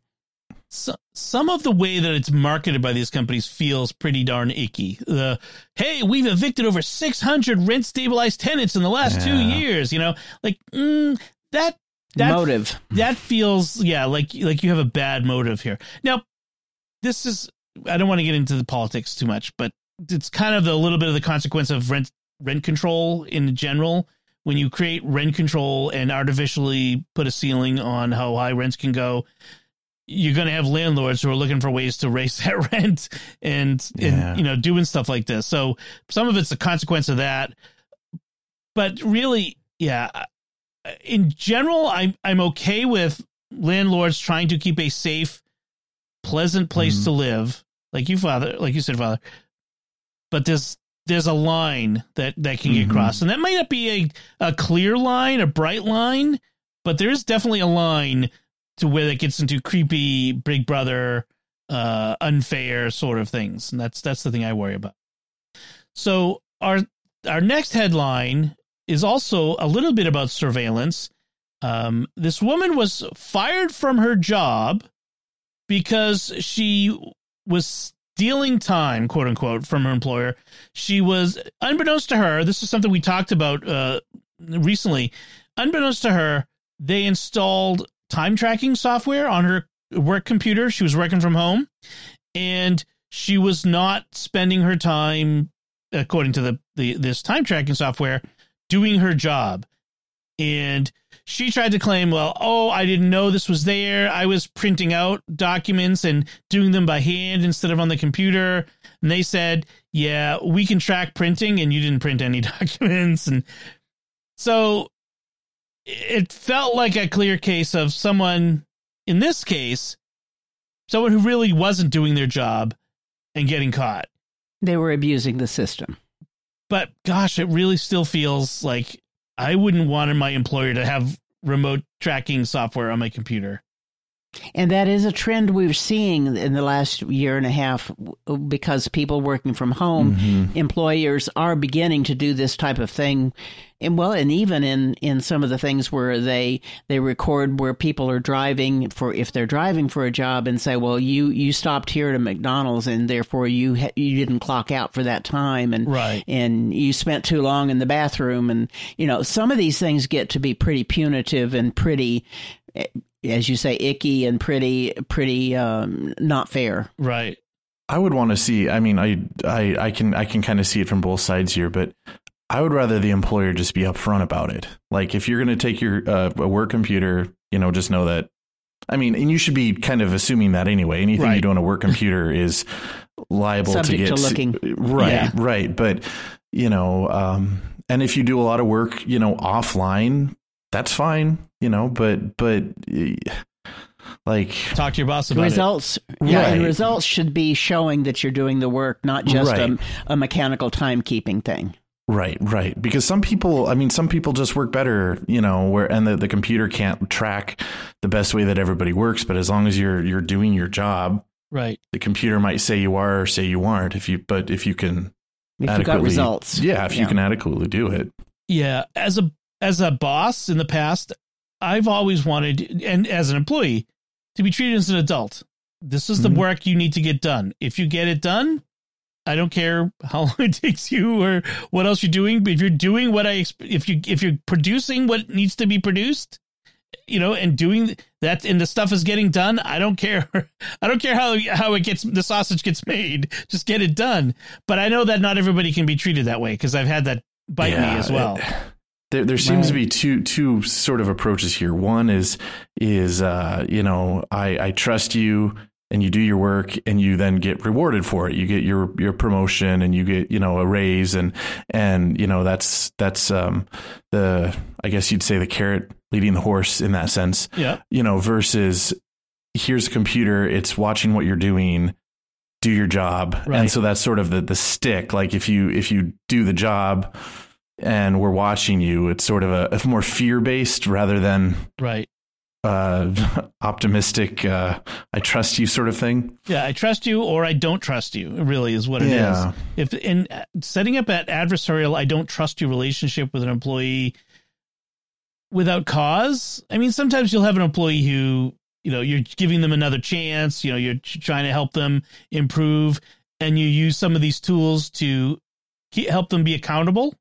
So, some of the way that it's marketed by these companies feels pretty darn icky. The hey, we've evicted over 600 rent stabilized tenants in the last yeah. two years. You know, like mm, that that motive that feels yeah like like you have a bad motive here. Now, this is I don't want to get into the politics too much, but it's kind of a little bit of the consequence of rent rent control in general. When you create rent control and artificially put a ceiling on how high rents can go, you're going to have landlords who are looking for ways to raise that rent and, yeah. and you know doing stuff like this. So some of it's a consequence of that. But really, yeah, in general, I'm I'm okay with landlords trying to keep a safe, pleasant place mm. to live, like you, father, like you said, father. But this there's a line that that can get mm-hmm. crossed, and that might not be a a clear line, a bright line, but there is definitely a line to where it gets into creepy Big Brother, uh, unfair sort of things, and that's that's the thing I worry about. So our our next headline is also a little bit about surveillance. Um, this woman was fired from her job because she was stealing time, quote unquote, from her employer. She was, unbeknownst to her, this is something we talked about uh, recently. Unbeknownst to her, they installed time tracking software on her work computer. She was working from home, and she was not spending her time, according to the, the this time tracking software, doing her job. And she tried to claim, well, oh, I didn't know this was there. I was printing out documents and doing them by hand instead of on the computer. And they said, yeah, we can track printing and you didn't print any documents. And so it felt like a clear case of someone, in this case, someone who really wasn't doing their job and getting caught. They were abusing the system. But gosh, it really still feels like I wouldn't want my employer to have remote tracking software on my computer. And that is a trend we're seeing in the last year and a half because people working from home, mm-hmm. employers are beginning to do this type of thing. And well, and even in, in some of the things where they they record where people are driving for if they're driving for a job and say, well, you you stopped here at a McDonald's and therefore you ha- you didn't clock out for that time and right. and you spent too long in the bathroom and you know some of these things get to be pretty punitive and pretty as you say, icky and pretty, pretty um, not fair. Right. I would want to see. I mean, I, I, I can, I can kind of see it from both sides here, but I would rather the employer just be upfront about it. Like, if you're going to take your uh, a work computer, you know, just know that. I mean, and you should be kind of assuming that anyway. Anything right. you do on a work computer is liable Subject to get to looking. right, yeah. right. But you know, um, and if you do a lot of work, you know, offline, that's fine, you know, but but like talk to your boss about results, it. Yeah, right. and results should be showing that you're doing the work, not just right. a, a mechanical timekeeping thing. Right, right. Because some people, I mean, some people just work better, you know, where and the, the computer can't track the best way that everybody works. But as long as you're you're doing your job, right, the computer might say you are or say you aren't. If you, but if you can, if you got results, yeah, if yeah. you can adequately do it, yeah. As a as a boss in the past, I've always wanted, and as an employee, to be treated as an adult. This is the mm-hmm. work you need to get done. If you get it done, I don't care how long it takes you or what else you're doing. But if you're doing what I, if you if you're producing what needs to be produced, you know, and doing that, and the stuff is getting done, I don't care. I don't care how how it gets the sausage gets made. Just get it done. But I know that not everybody can be treated that way because I've had that bite yeah, me as well. It, there, there seems right. to be two two sort of approaches here. One is is uh, you know I, I trust you and you do your work and you then get rewarded for it. You get your your promotion and you get you know a raise and and you know that's that's um, the I guess you'd say the carrot leading the horse in that sense. Yeah. You know versus here's a computer. It's watching what you're doing do your job right. and so that's sort of the the stick like if you if you do the job and we're watching you. It's sort of a, a more fear based rather than right uh, optimistic. Uh, I trust you sort of thing. Yeah, I trust you or I don't trust you. Really, is what it yeah. is. If in setting up that adversarial, I don't trust you relationship with an employee without cause. I mean, sometimes you'll have an employee who you know you're giving them another chance. You know, you're trying to help them improve, and you use some of these tools to help them be accountable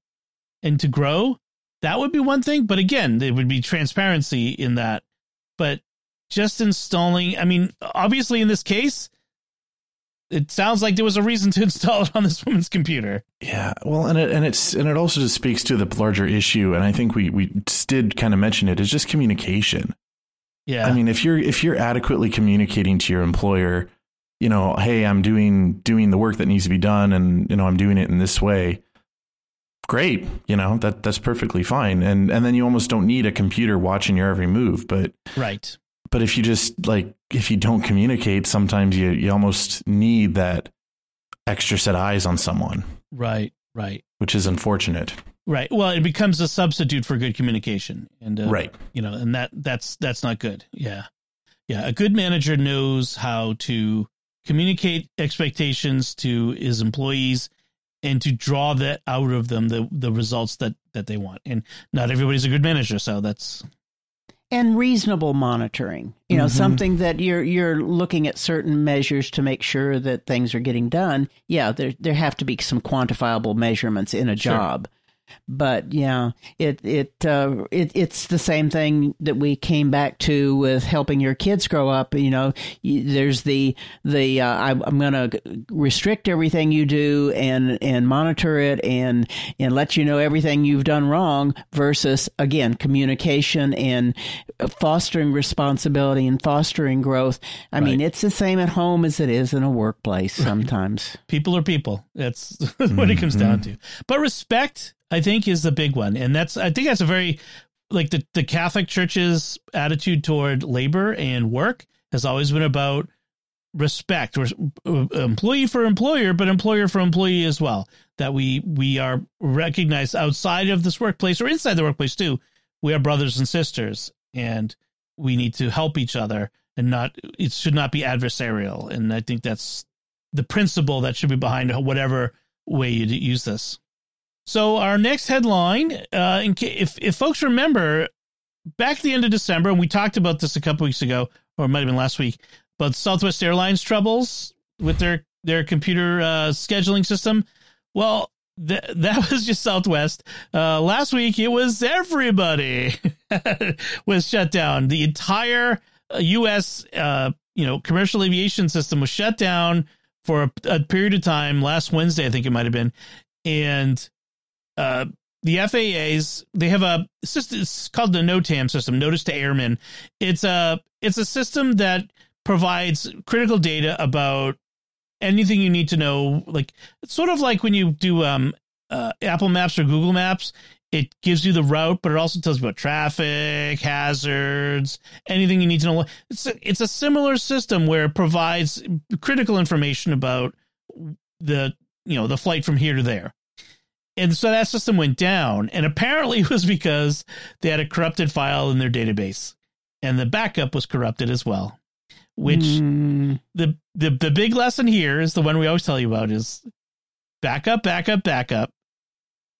and to grow, that would be one thing. But again, there would be transparency in that. But just installing, I mean, obviously in this case, it sounds like there was a reason to install it on this woman's computer. Yeah, well, and it and it's and it also just speaks to the larger issue, and I think we we did kind of mention it is just communication. Yeah, I mean, if you're if you're adequately communicating to your employer, you know, hey, I'm doing doing the work that needs to be done, and you know, I'm doing it in this way great you know that that's perfectly fine. And and then you almost don't need a computer watching your every move but right. but if you just like if you don't communicate sometimes you you almost need that extra set eyes on someone. Right right. Which is unfortunate. Right. Well it becomes a substitute for good communication. And uh, right. you know and that that's that's not good. Yeah. Yeah. A good manager knows how to communicate expectations to his employees and to draw that out of them the the results that that they want. And not everybody's a good manager, so that's and reasonable monitoring. You know, mm-hmm. something that you're you're looking at certain measures to make sure that things are getting done. Yeah, there there have to be some quantifiable measurements in a job. But yeah, it it uh, it it's the same thing that we came back to with helping your kids grow up. You know, there's the the uh, I, am going to restrict everything you do and and monitor it and and let you know everything you've done wrong. Versus again, communication and fostering responsibility and fostering growth. I right. mean, it's the same at home as it is in a workplace. Sometimes people are people. That's what mm-hmm. it comes down mm-hmm. to. But respect I think is the big one, and that's I think that's a very like the the Catholic Church's attitude toward labor and work has always been about respect, or uh, employee for employer, but employer for employee as well. That we we are recognized outside of this workplace or inside the workplace too we are brothers and sisters, and we need to help each other, and not it should not be adversarial. And I think that's the principle that should be behind whatever way you use this. So our next headline, uh, in if if folks remember, back at the end of December, and we talked about this a couple weeks ago, or it might have been last week, but Southwest Airlines troubles with their their computer uh, scheduling system. Well, th- that was just Southwest. Uh, last week, it was everybody was shut down. The entire U.S. Uh, you know commercial aviation system was shut down for a, a period of time. Last Wednesday, I think it might have been, and uh, the FAA's they have a system it's called the NOTAM system, Notice to Airmen. It's a it's a system that provides critical data about anything you need to know. Like it's sort of like when you do um, uh, Apple Maps or Google Maps. It gives you the route, but it also tells you about traffic, hazards, anything you need to know. It's a, it's a similar system where it provides critical information about the you know the flight from here to there and so that system went down and apparently it was because they had a corrupted file in their database and the backup was corrupted as well which mm. the, the the big lesson here is the one we always tell you about is backup backup backup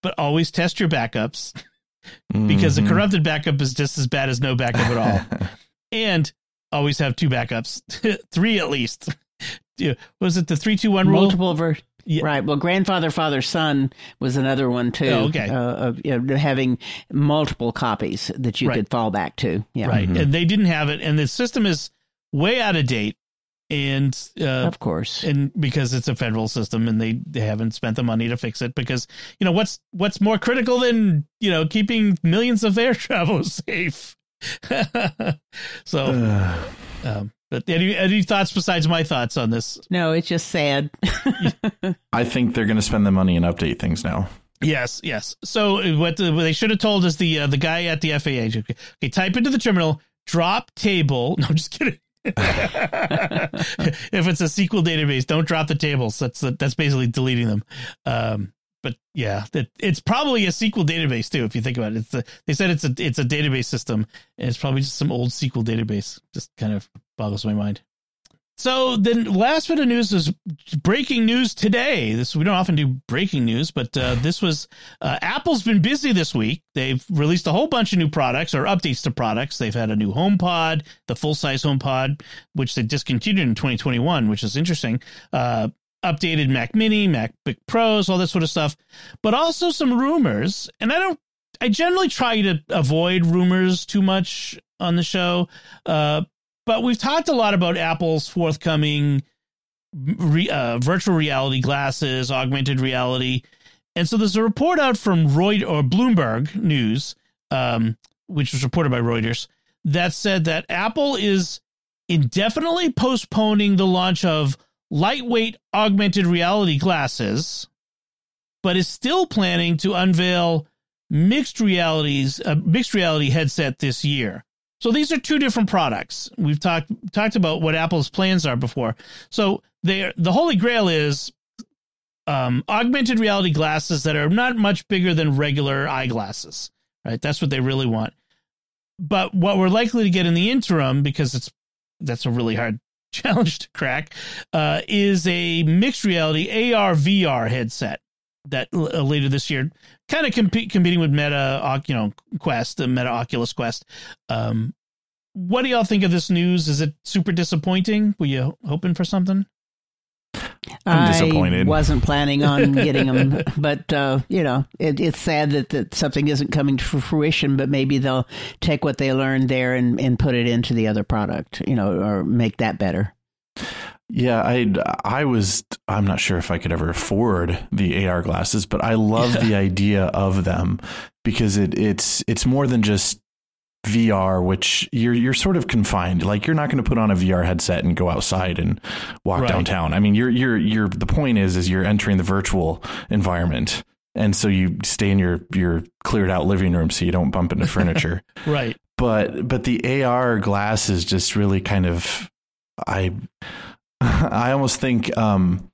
but always test your backups because the mm-hmm. corrupted backup is just as bad as no backup at all and always have two backups three at least was it the three two one rule multiple ver- yeah. Right. Well, grandfather, father, son was another one too. Oh, okay. Uh, of you know, having multiple copies that you right. could fall back to. Yeah. Right. Mm-hmm. And they didn't have it, and the system is way out of date. And uh, of course, and because it's a federal system, and they, they haven't spent the money to fix it, because you know what's what's more critical than you know keeping millions of air travel safe. so, um, but any any thoughts besides my thoughts on this? No, it's just sad. I think they're going to spend the money and update things now. Yes, yes. So what, the, what they should have told us the uh, the guy at the FAA. Okay, okay, type into the terminal, drop table. No, I'm just kidding. if it's a SQL database, don't drop the tables. That's that's basically deleting them. Um, but yeah, that it's probably a SQL database too. If you think about it, it's a, they said it's a it's a database system, and it's probably just some old SQL database. Just kind of boggles my mind. So then, last bit of news is breaking news today. This we don't often do breaking news, but uh, this was uh, Apple's been busy this week. They've released a whole bunch of new products or updates to products. They've had a new HomePod, the full size HomePod, which they discontinued in 2021, which is interesting. Uh, updated Mac Mini, MacBook Pros, all that sort of stuff, but also some rumors. And I don't, I generally try to avoid rumors too much on the show. Uh, but we've talked a lot about Apple's forthcoming re, uh, virtual reality glasses, augmented reality. And so there's a report out from Reuters or Bloomberg News, um, which was reported by Reuters, that said that Apple is indefinitely postponing the launch of lightweight augmented reality glasses, but is still planning to unveil mixed realities a mixed reality headset this year. So these are two different products. We've talked talked about what Apple's plans are before. So they the holy grail is um, augmented reality glasses that are not much bigger than regular eyeglasses. Right, that's what they really want. But what we're likely to get in the interim, because it's that's a really hard challenge to crack uh, is a mixed reality AR VR headset that uh, later this year, kind of comp- competing with Meta, you know, Quest, the Meta Oculus Quest. Um, what do y'all think of this news? Is it super disappointing? Were you hoping for something? I'm disappointed. I wasn't planning on getting them, but uh, you know, it, it's sad that, that something isn't coming to fruition. But maybe they'll take what they learned there and, and put it into the other product, you know, or make that better. Yeah, I I was I'm not sure if I could ever afford the AR glasses, but I love the idea of them because it it's it's more than just VR, which you're you're sort of confined. Like you're not going to put on a VR headset and go outside and walk right. downtown. I mean, you're you're you're the point is is you're entering the virtual environment. And so you stay in your your cleared out living room so you don't bump into furniture. right. But but the AR glasses just really kind of I I almost think um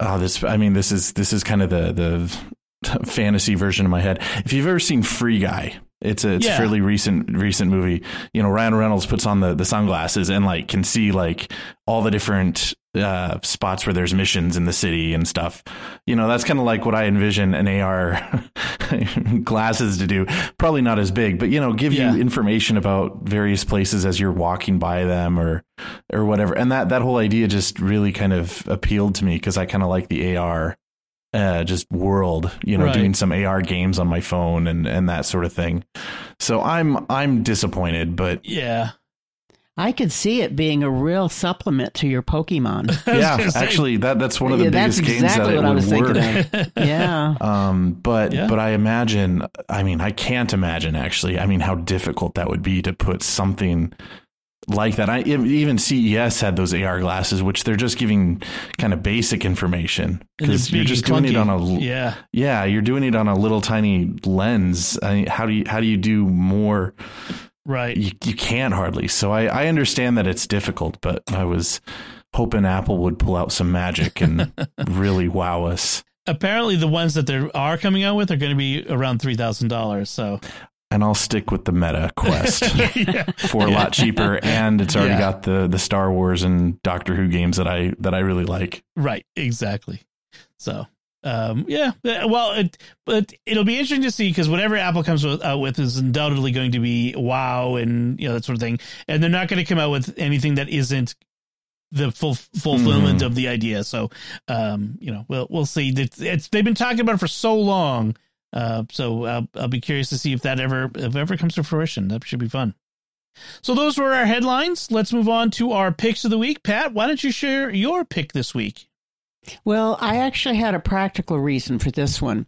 oh this I mean this is this is kind of the the fantasy version of my head. If you've ever seen Free Guy, It's a it's yeah. a fairly recent recent movie. You know, Ryan Reynolds puts on the the sunglasses and like can see like all the different uh, spots where there's missions in the city and stuff. You know, that's kind of like what I envision an AR glasses to do. Probably not as big, but you know, give yeah. you information about various places as you're walking by them or or whatever. And that that whole idea just really kind of appealed to me because I kind of like the AR uh, just world, you know, right. doing some AR games on my phone and and that sort of thing. So I'm I'm disappointed, but yeah. I could see it being a real supplement to your Pokemon. yeah, actually, that that's one of the yeah, biggest exactly games that it would work. yeah. Um, but yeah. but I imagine, I mean, I can't imagine actually. I mean, how difficult that would be to put something like that. I even CES had those AR glasses, which they're just giving kind of basic information because you're just doing it on a yeah yeah you're doing it on a little tiny lens. I mean, how do you how do you do more? Right, you, you can't hardly. So I I understand that it's difficult, but I was hoping Apple would pull out some magic and really wow us apparently the ones that they are coming out with are going to be around three thousand dollars. So and I'll stick with the Meta Quest yeah. for a yeah. lot cheaper, and it's already yeah. got the the Star Wars and Doctor Who games that I that I really like. Right, exactly. So, um, yeah, well, it, but it'll be interesting to see because whatever Apple comes with, uh, with is undoubtedly going to be wow and you know that sort of thing, and they're not going to come out with anything that isn't the full fulfillment mm. of the idea. So, um, you know, we'll we'll see. It's, it's they've been talking about it for so long uh, so I'll, I'll be curious to see if that ever if ever comes to fruition. That should be fun. So those were our headlines. Let's move on to our picks of the week. Pat, why don't you share your pick this week? Well, I actually had a practical reason for this one.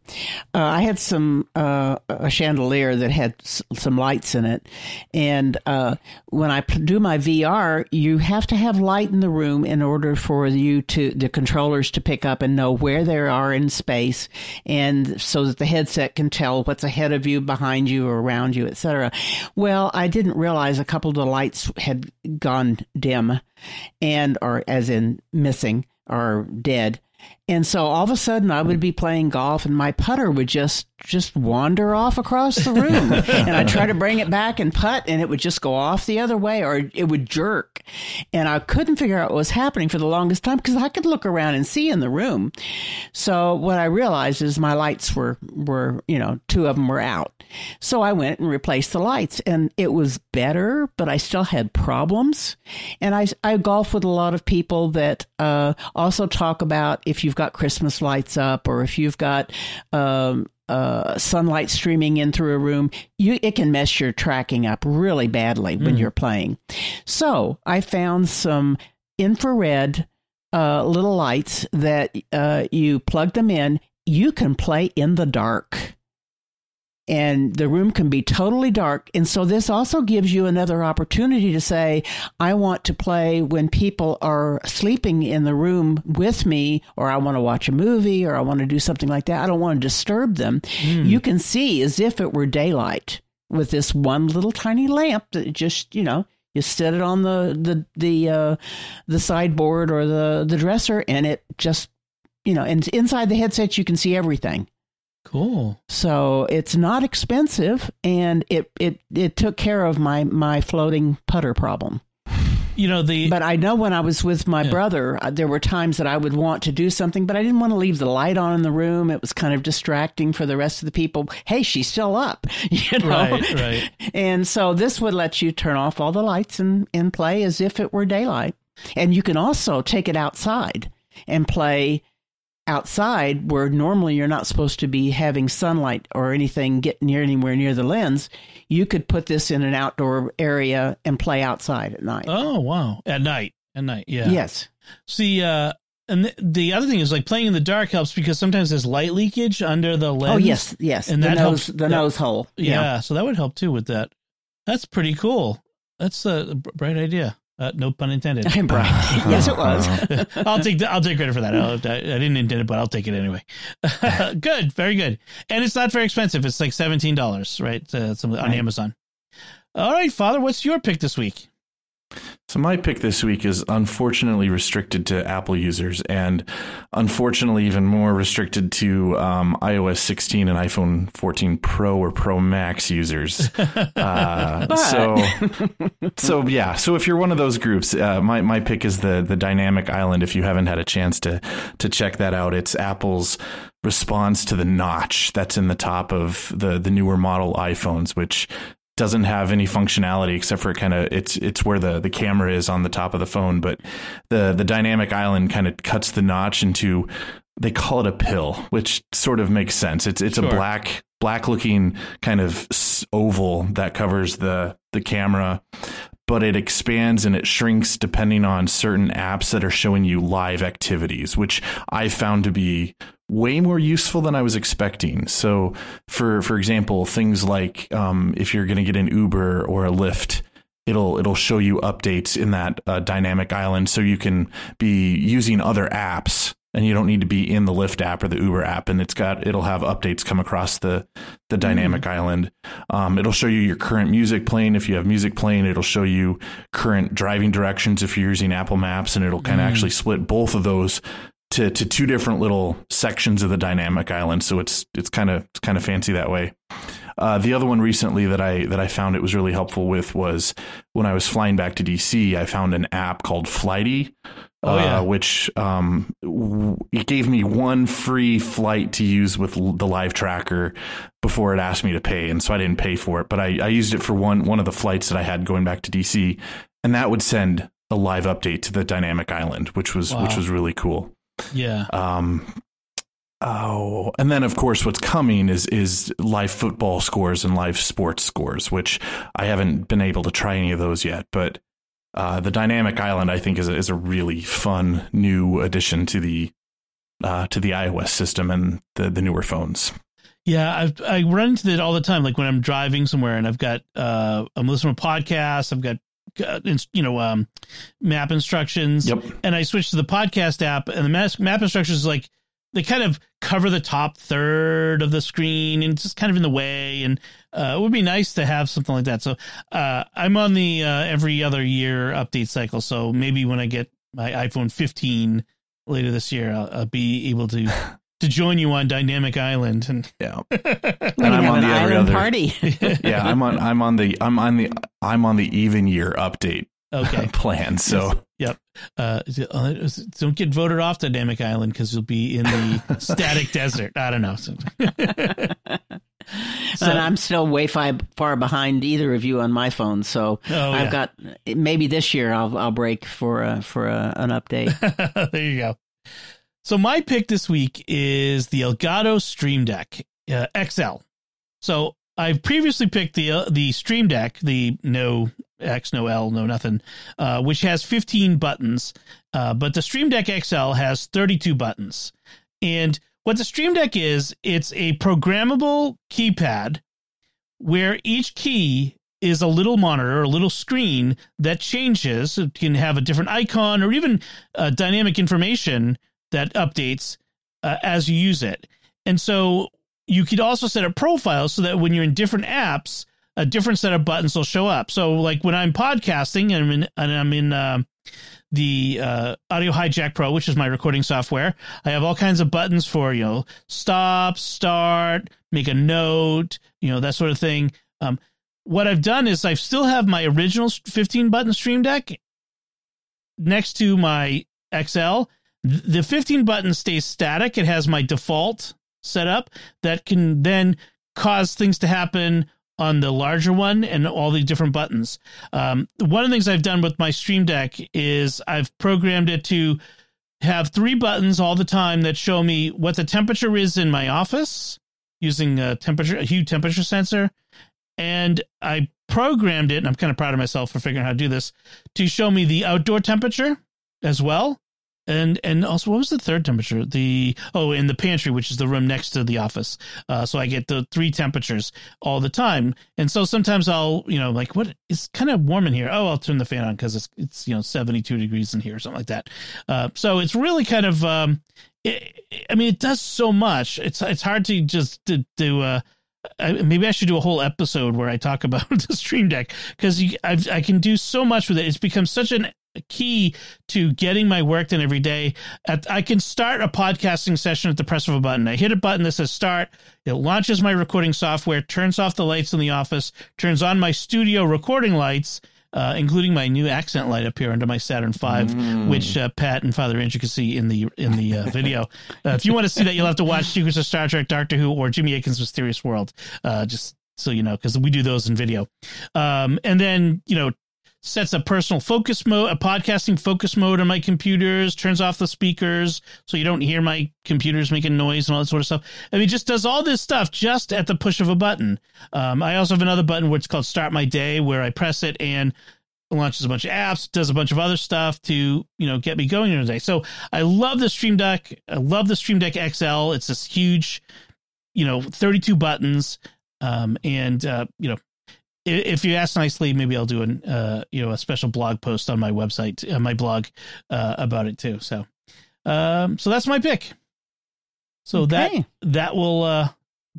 Uh, I had some uh, a chandelier that had s- some lights in it, and uh, when I do my VR, you have to have light in the room in order for you to the controllers to pick up and know where they are in space, and so that the headset can tell what's ahead of you, behind you, or around you, etc. Well, I didn't realize a couple of the lights had gone dim, and or as in missing are dead. And so all of a sudden I would be playing golf and my putter would just just wander off across the room. and I'd try to bring it back and putt and it would just go off the other way or it would jerk. And I couldn't figure out what was happening for the longest time because I could look around and see in the room. So what I realized is my lights were were, you know, two of them were out. So I went and replaced the lights and it was better, but I still had problems. And I I golf with a lot of people that uh, also talk about if you've got Christmas lights up or if you've got um, uh, sunlight streaming in through a room, you it can mess your tracking up really badly when mm. you're playing. So I found some infrared uh, little lights that uh, you plug them in. You can play in the dark and the room can be totally dark. And so this also gives you another opportunity to say, I want to play when people are sleeping in the room with me, or I want to watch a movie, or I want to do something like that. I don't want to disturb them. Mm. You can see as if it were daylight with this one little tiny lamp that just, you know, you set it on the the the uh, the sideboard or the the dresser, and it just you know, and inside the headset you can see everything. Cool. So it's not expensive, and it it it took care of my my floating putter problem. You know the. But I know when I was with my yeah. brother, uh, there were times that I would want to do something, but I didn't want to leave the light on in the room. It was kind of distracting for the rest of the people. Hey, she's still up, you know. Right, right. And so this would let you turn off all the lights and and play as if it were daylight. And you can also take it outside and play outside where normally you're not supposed to be having sunlight or anything get near anywhere near the lens, you could put this in an outdoor area and play outside at night. Oh wow, at night, at night, yeah. Yes. See, uh, and the, the, other thing is like playing in the dark helps because sometimes there's light leakage under the lens. Oh yes, yes, and the that nose, helps the nose hole. Yeah, yeah, so that would help too with that. That's pretty cool. That's a bright idea. Uh, no pun intended. Yes, it was. I'll take the, I'll take credit for that. I, I, didn't intend it, but I'll take it anyway. good, very good. And it's not very expensive. It's like seventeen dollars, right? Uh, some, on right. Amazon. All right, Father, what's your pick this week? So my pick this week is unfortunately restricted to Apple users, and unfortunately even more restricted to um, iOS 16 and iPhone 14 Pro or Pro Max users. Uh, so, so yeah. So if you're one of those groups, uh, my my pick is the the Dynamic Island. If you haven't had a chance to to check that out, it's Apple's response to the notch that's in the top of the the newer model iPhones, which doesn't have any functionality except for kind of it's it's where the the camera is on the top of the phone but the the dynamic island kind of cuts the notch into they call it a pill which sort of makes sense it's it's sure. a black black looking kind of oval that covers the the camera but it expands and it shrinks depending on certain apps that are showing you live activities, which I found to be way more useful than I was expecting. So, for for example, things like um, if you're going to get an Uber or a Lyft, it'll it'll show you updates in that uh, dynamic island, so you can be using other apps and you don't need to be in the Lyft app or the Uber app. And it's got it'll have updates come across the the dynamic mm. island. Um, it'll show you your current music playing if you have music playing. It'll show you current driving directions if you're using Apple Maps, and it'll kind of mm. actually split both of those to to two different little sections of the dynamic island. So it's it's kind of it's kind of fancy that way. Uh, the other one recently that I that I found it was really helpful with was when I was flying back to DC. I found an app called Flighty, oh, yeah. uh, which um, w- it gave me one free flight to use with l- the live tracker before it asked me to pay, and so I didn't pay for it. But I, I used it for one one of the flights that I had going back to DC, and that would send a live update to the dynamic island, which was wow. which was really cool. Yeah. Um, Oh, and then of course, what's coming is is live football scores and live sports scores, which I haven't been able to try any of those yet. But uh, the dynamic island, I think, is a, is a really fun new addition to the uh, to the iOS system and the the newer phones. Yeah, I've, I run into it all the time. Like when I'm driving somewhere and I've got uh, I'm listening to podcasts, I've got uh, you know um, map instructions, yep. and I switch to the podcast app, and the map, map instructions is like they kind of cover the top third of the screen and it's just kind of in the way. And uh, it would be nice to have something like that. So uh, i'm on the uh, every other year update cycle. So maybe when i get my iphone 15 later this year i'll, I'll be able to to join you on dynamic island and yeah. And i'm on the every other party. Yeah i'm on i'm on the i'm on the i'm on the even year update okay plan so Yep. Uh, uh, don't get voted off Dynamic Island because you'll be in the static desert. I don't know. so, and I'm still way far, far behind either of you on my phone. So oh, I've yeah. got maybe this year I'll I'll break for a, for a, an update. there you go. So my pick this week is the Elgato Stream Deck uh, XL. So I've previously picked the uh, the Stream Deck, the no X, no L, no nothing, uh, which has 15 buttons. Uh, but the Stream Deck XL has 32 buttons. And what the Stream Deck is, it's a programmable keypad where each key is a little monitor, a little screen that changes. It can have a different icon or even uh, dynamic information that updates uh, as you use it. And so you could also set up profiles so that when you're in different apps, a different set of buttons will show up. So like when I'm podcasting and I'm in, and I'm in uh, the uh, Audio Hijack Pro, which is my recording software, I have all kinds of buttons for you know stop, start, make a note, you know that sort of thing. Um, what I've done is I still have my original 15 button Stream Deck next to my XL. The 15 button stays static. It has my default setup that can then cause things to happen on the larger one and all the different buttons. Um, one of the things I've done with my Stream Deck is I've programmed it to have three buttons all the time that show me what the temperature is in my office using a temperature, a Hue temperature sensor. And I programmed it, and I'm kind of proud of myself for figuring out how to do this, to show me the outdoor temperature as well and and also what was the third temperature? The oh in the pantry which is the room next to the office. Uh, so i get the three temperatures all the time. And so sometimes i'll you know like what it's kind of warm in here. Oh i'll turn the fan on because it's it's you know 72 degrees in here or something like that. Uh, so it's really kind of um it, i mean it does so much. It's it's hard to just to, to uh I, maybe I should do a whole episode where I talk about the Stream Deck because I can do so much with it. It's become such an key to getting my work done every day. At, I can start a podcasting session at the press of a button. I hit a button that says start. It launches my recording software, turns off the lights in the office, turns on my studio recording lights, uh, including my new accent light up here under my Saturn V, mm. which uh, Pat and Father see in the in the uh, video. Uh, if you want to see that, you'll have to watch Secrets of Star Trek, Doctor Who, or Jimmy Akin's Mysterious World. Uh, just so you know, because we do those in video. Um, and then you know sets a personal focus mode, a podcasting focus mode on my computers, turns off the speakers so you don't hear my computers making noise and all that sort of stuff. I mean, just does all this stuff just at the push of a button. Um, I also have another button where it's called Start My Day, where I press it and launches a bunch of apps, does a bunch of other stuff to you know get me going in the day. So I love the Stream Deck. I love the Stream Deck XL. It's this huge, you know, 32 buttons. Um, and uh, you know if you ask nicely, maybe I'll do an uh, you know a special blog post on my website, uh, my blog uh, about it too. So, um, so that's my pick. So okay. that that will uh,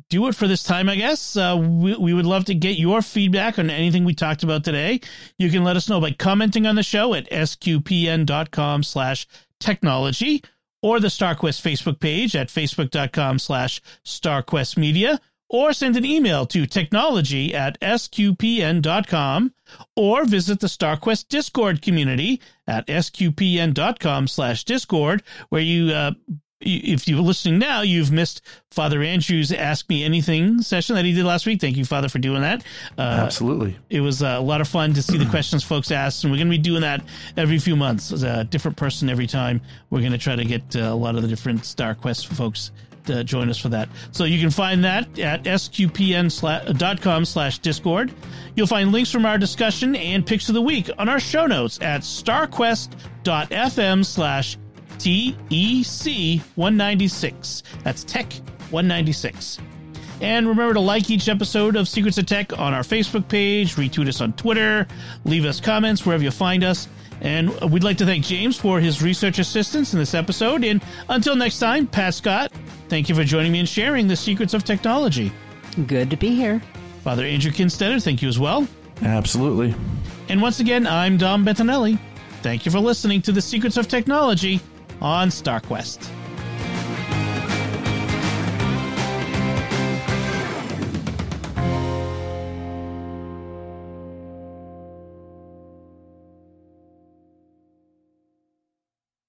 do it for this time, I guess. Uh, we we would love to get your feedback on anything we talked about today. You can let us know by commenting on the show at sqpn.com/slash technology or the StarQuest Facebook page at facebook.com slash starquestmedia or send an email to technology at sqpn.com or visit the StarQuest Discord community at sqpn.com slash discord where you uh, if you're listening now, you've missed Father Andrew's Ask Me Anything session that he did last week. Thank you, Father, for doing that. Uh, Absolutely. It was a lot of fun to see the questions folks asked, and we're going to be doing that every few months. a different person every time. We're going to try to get uh, a lot of the different StarQuest folks uh, join us for that. So you can find that at sqpn.com slash discord. You'll find links from our discussion and picks of the week on our show notes at starquest.fm slash TEC 196. That's Tech 196. And remember to like each episode of Secrets of Tech on our Facebook page, retweet us on Twitter, leave us comments wherever you find us. And we'd like to thank James for his research assistance in this episode. And until next time, Pat Scott, thank you for joining me and sharing the secrets of technology. Good to be here. Father Andrew Kinstetter, thank you as well. Absolutely. And once again, I'm Dom Bettinelli. Thank you for listening to the Secrets of Technology on StarQuest.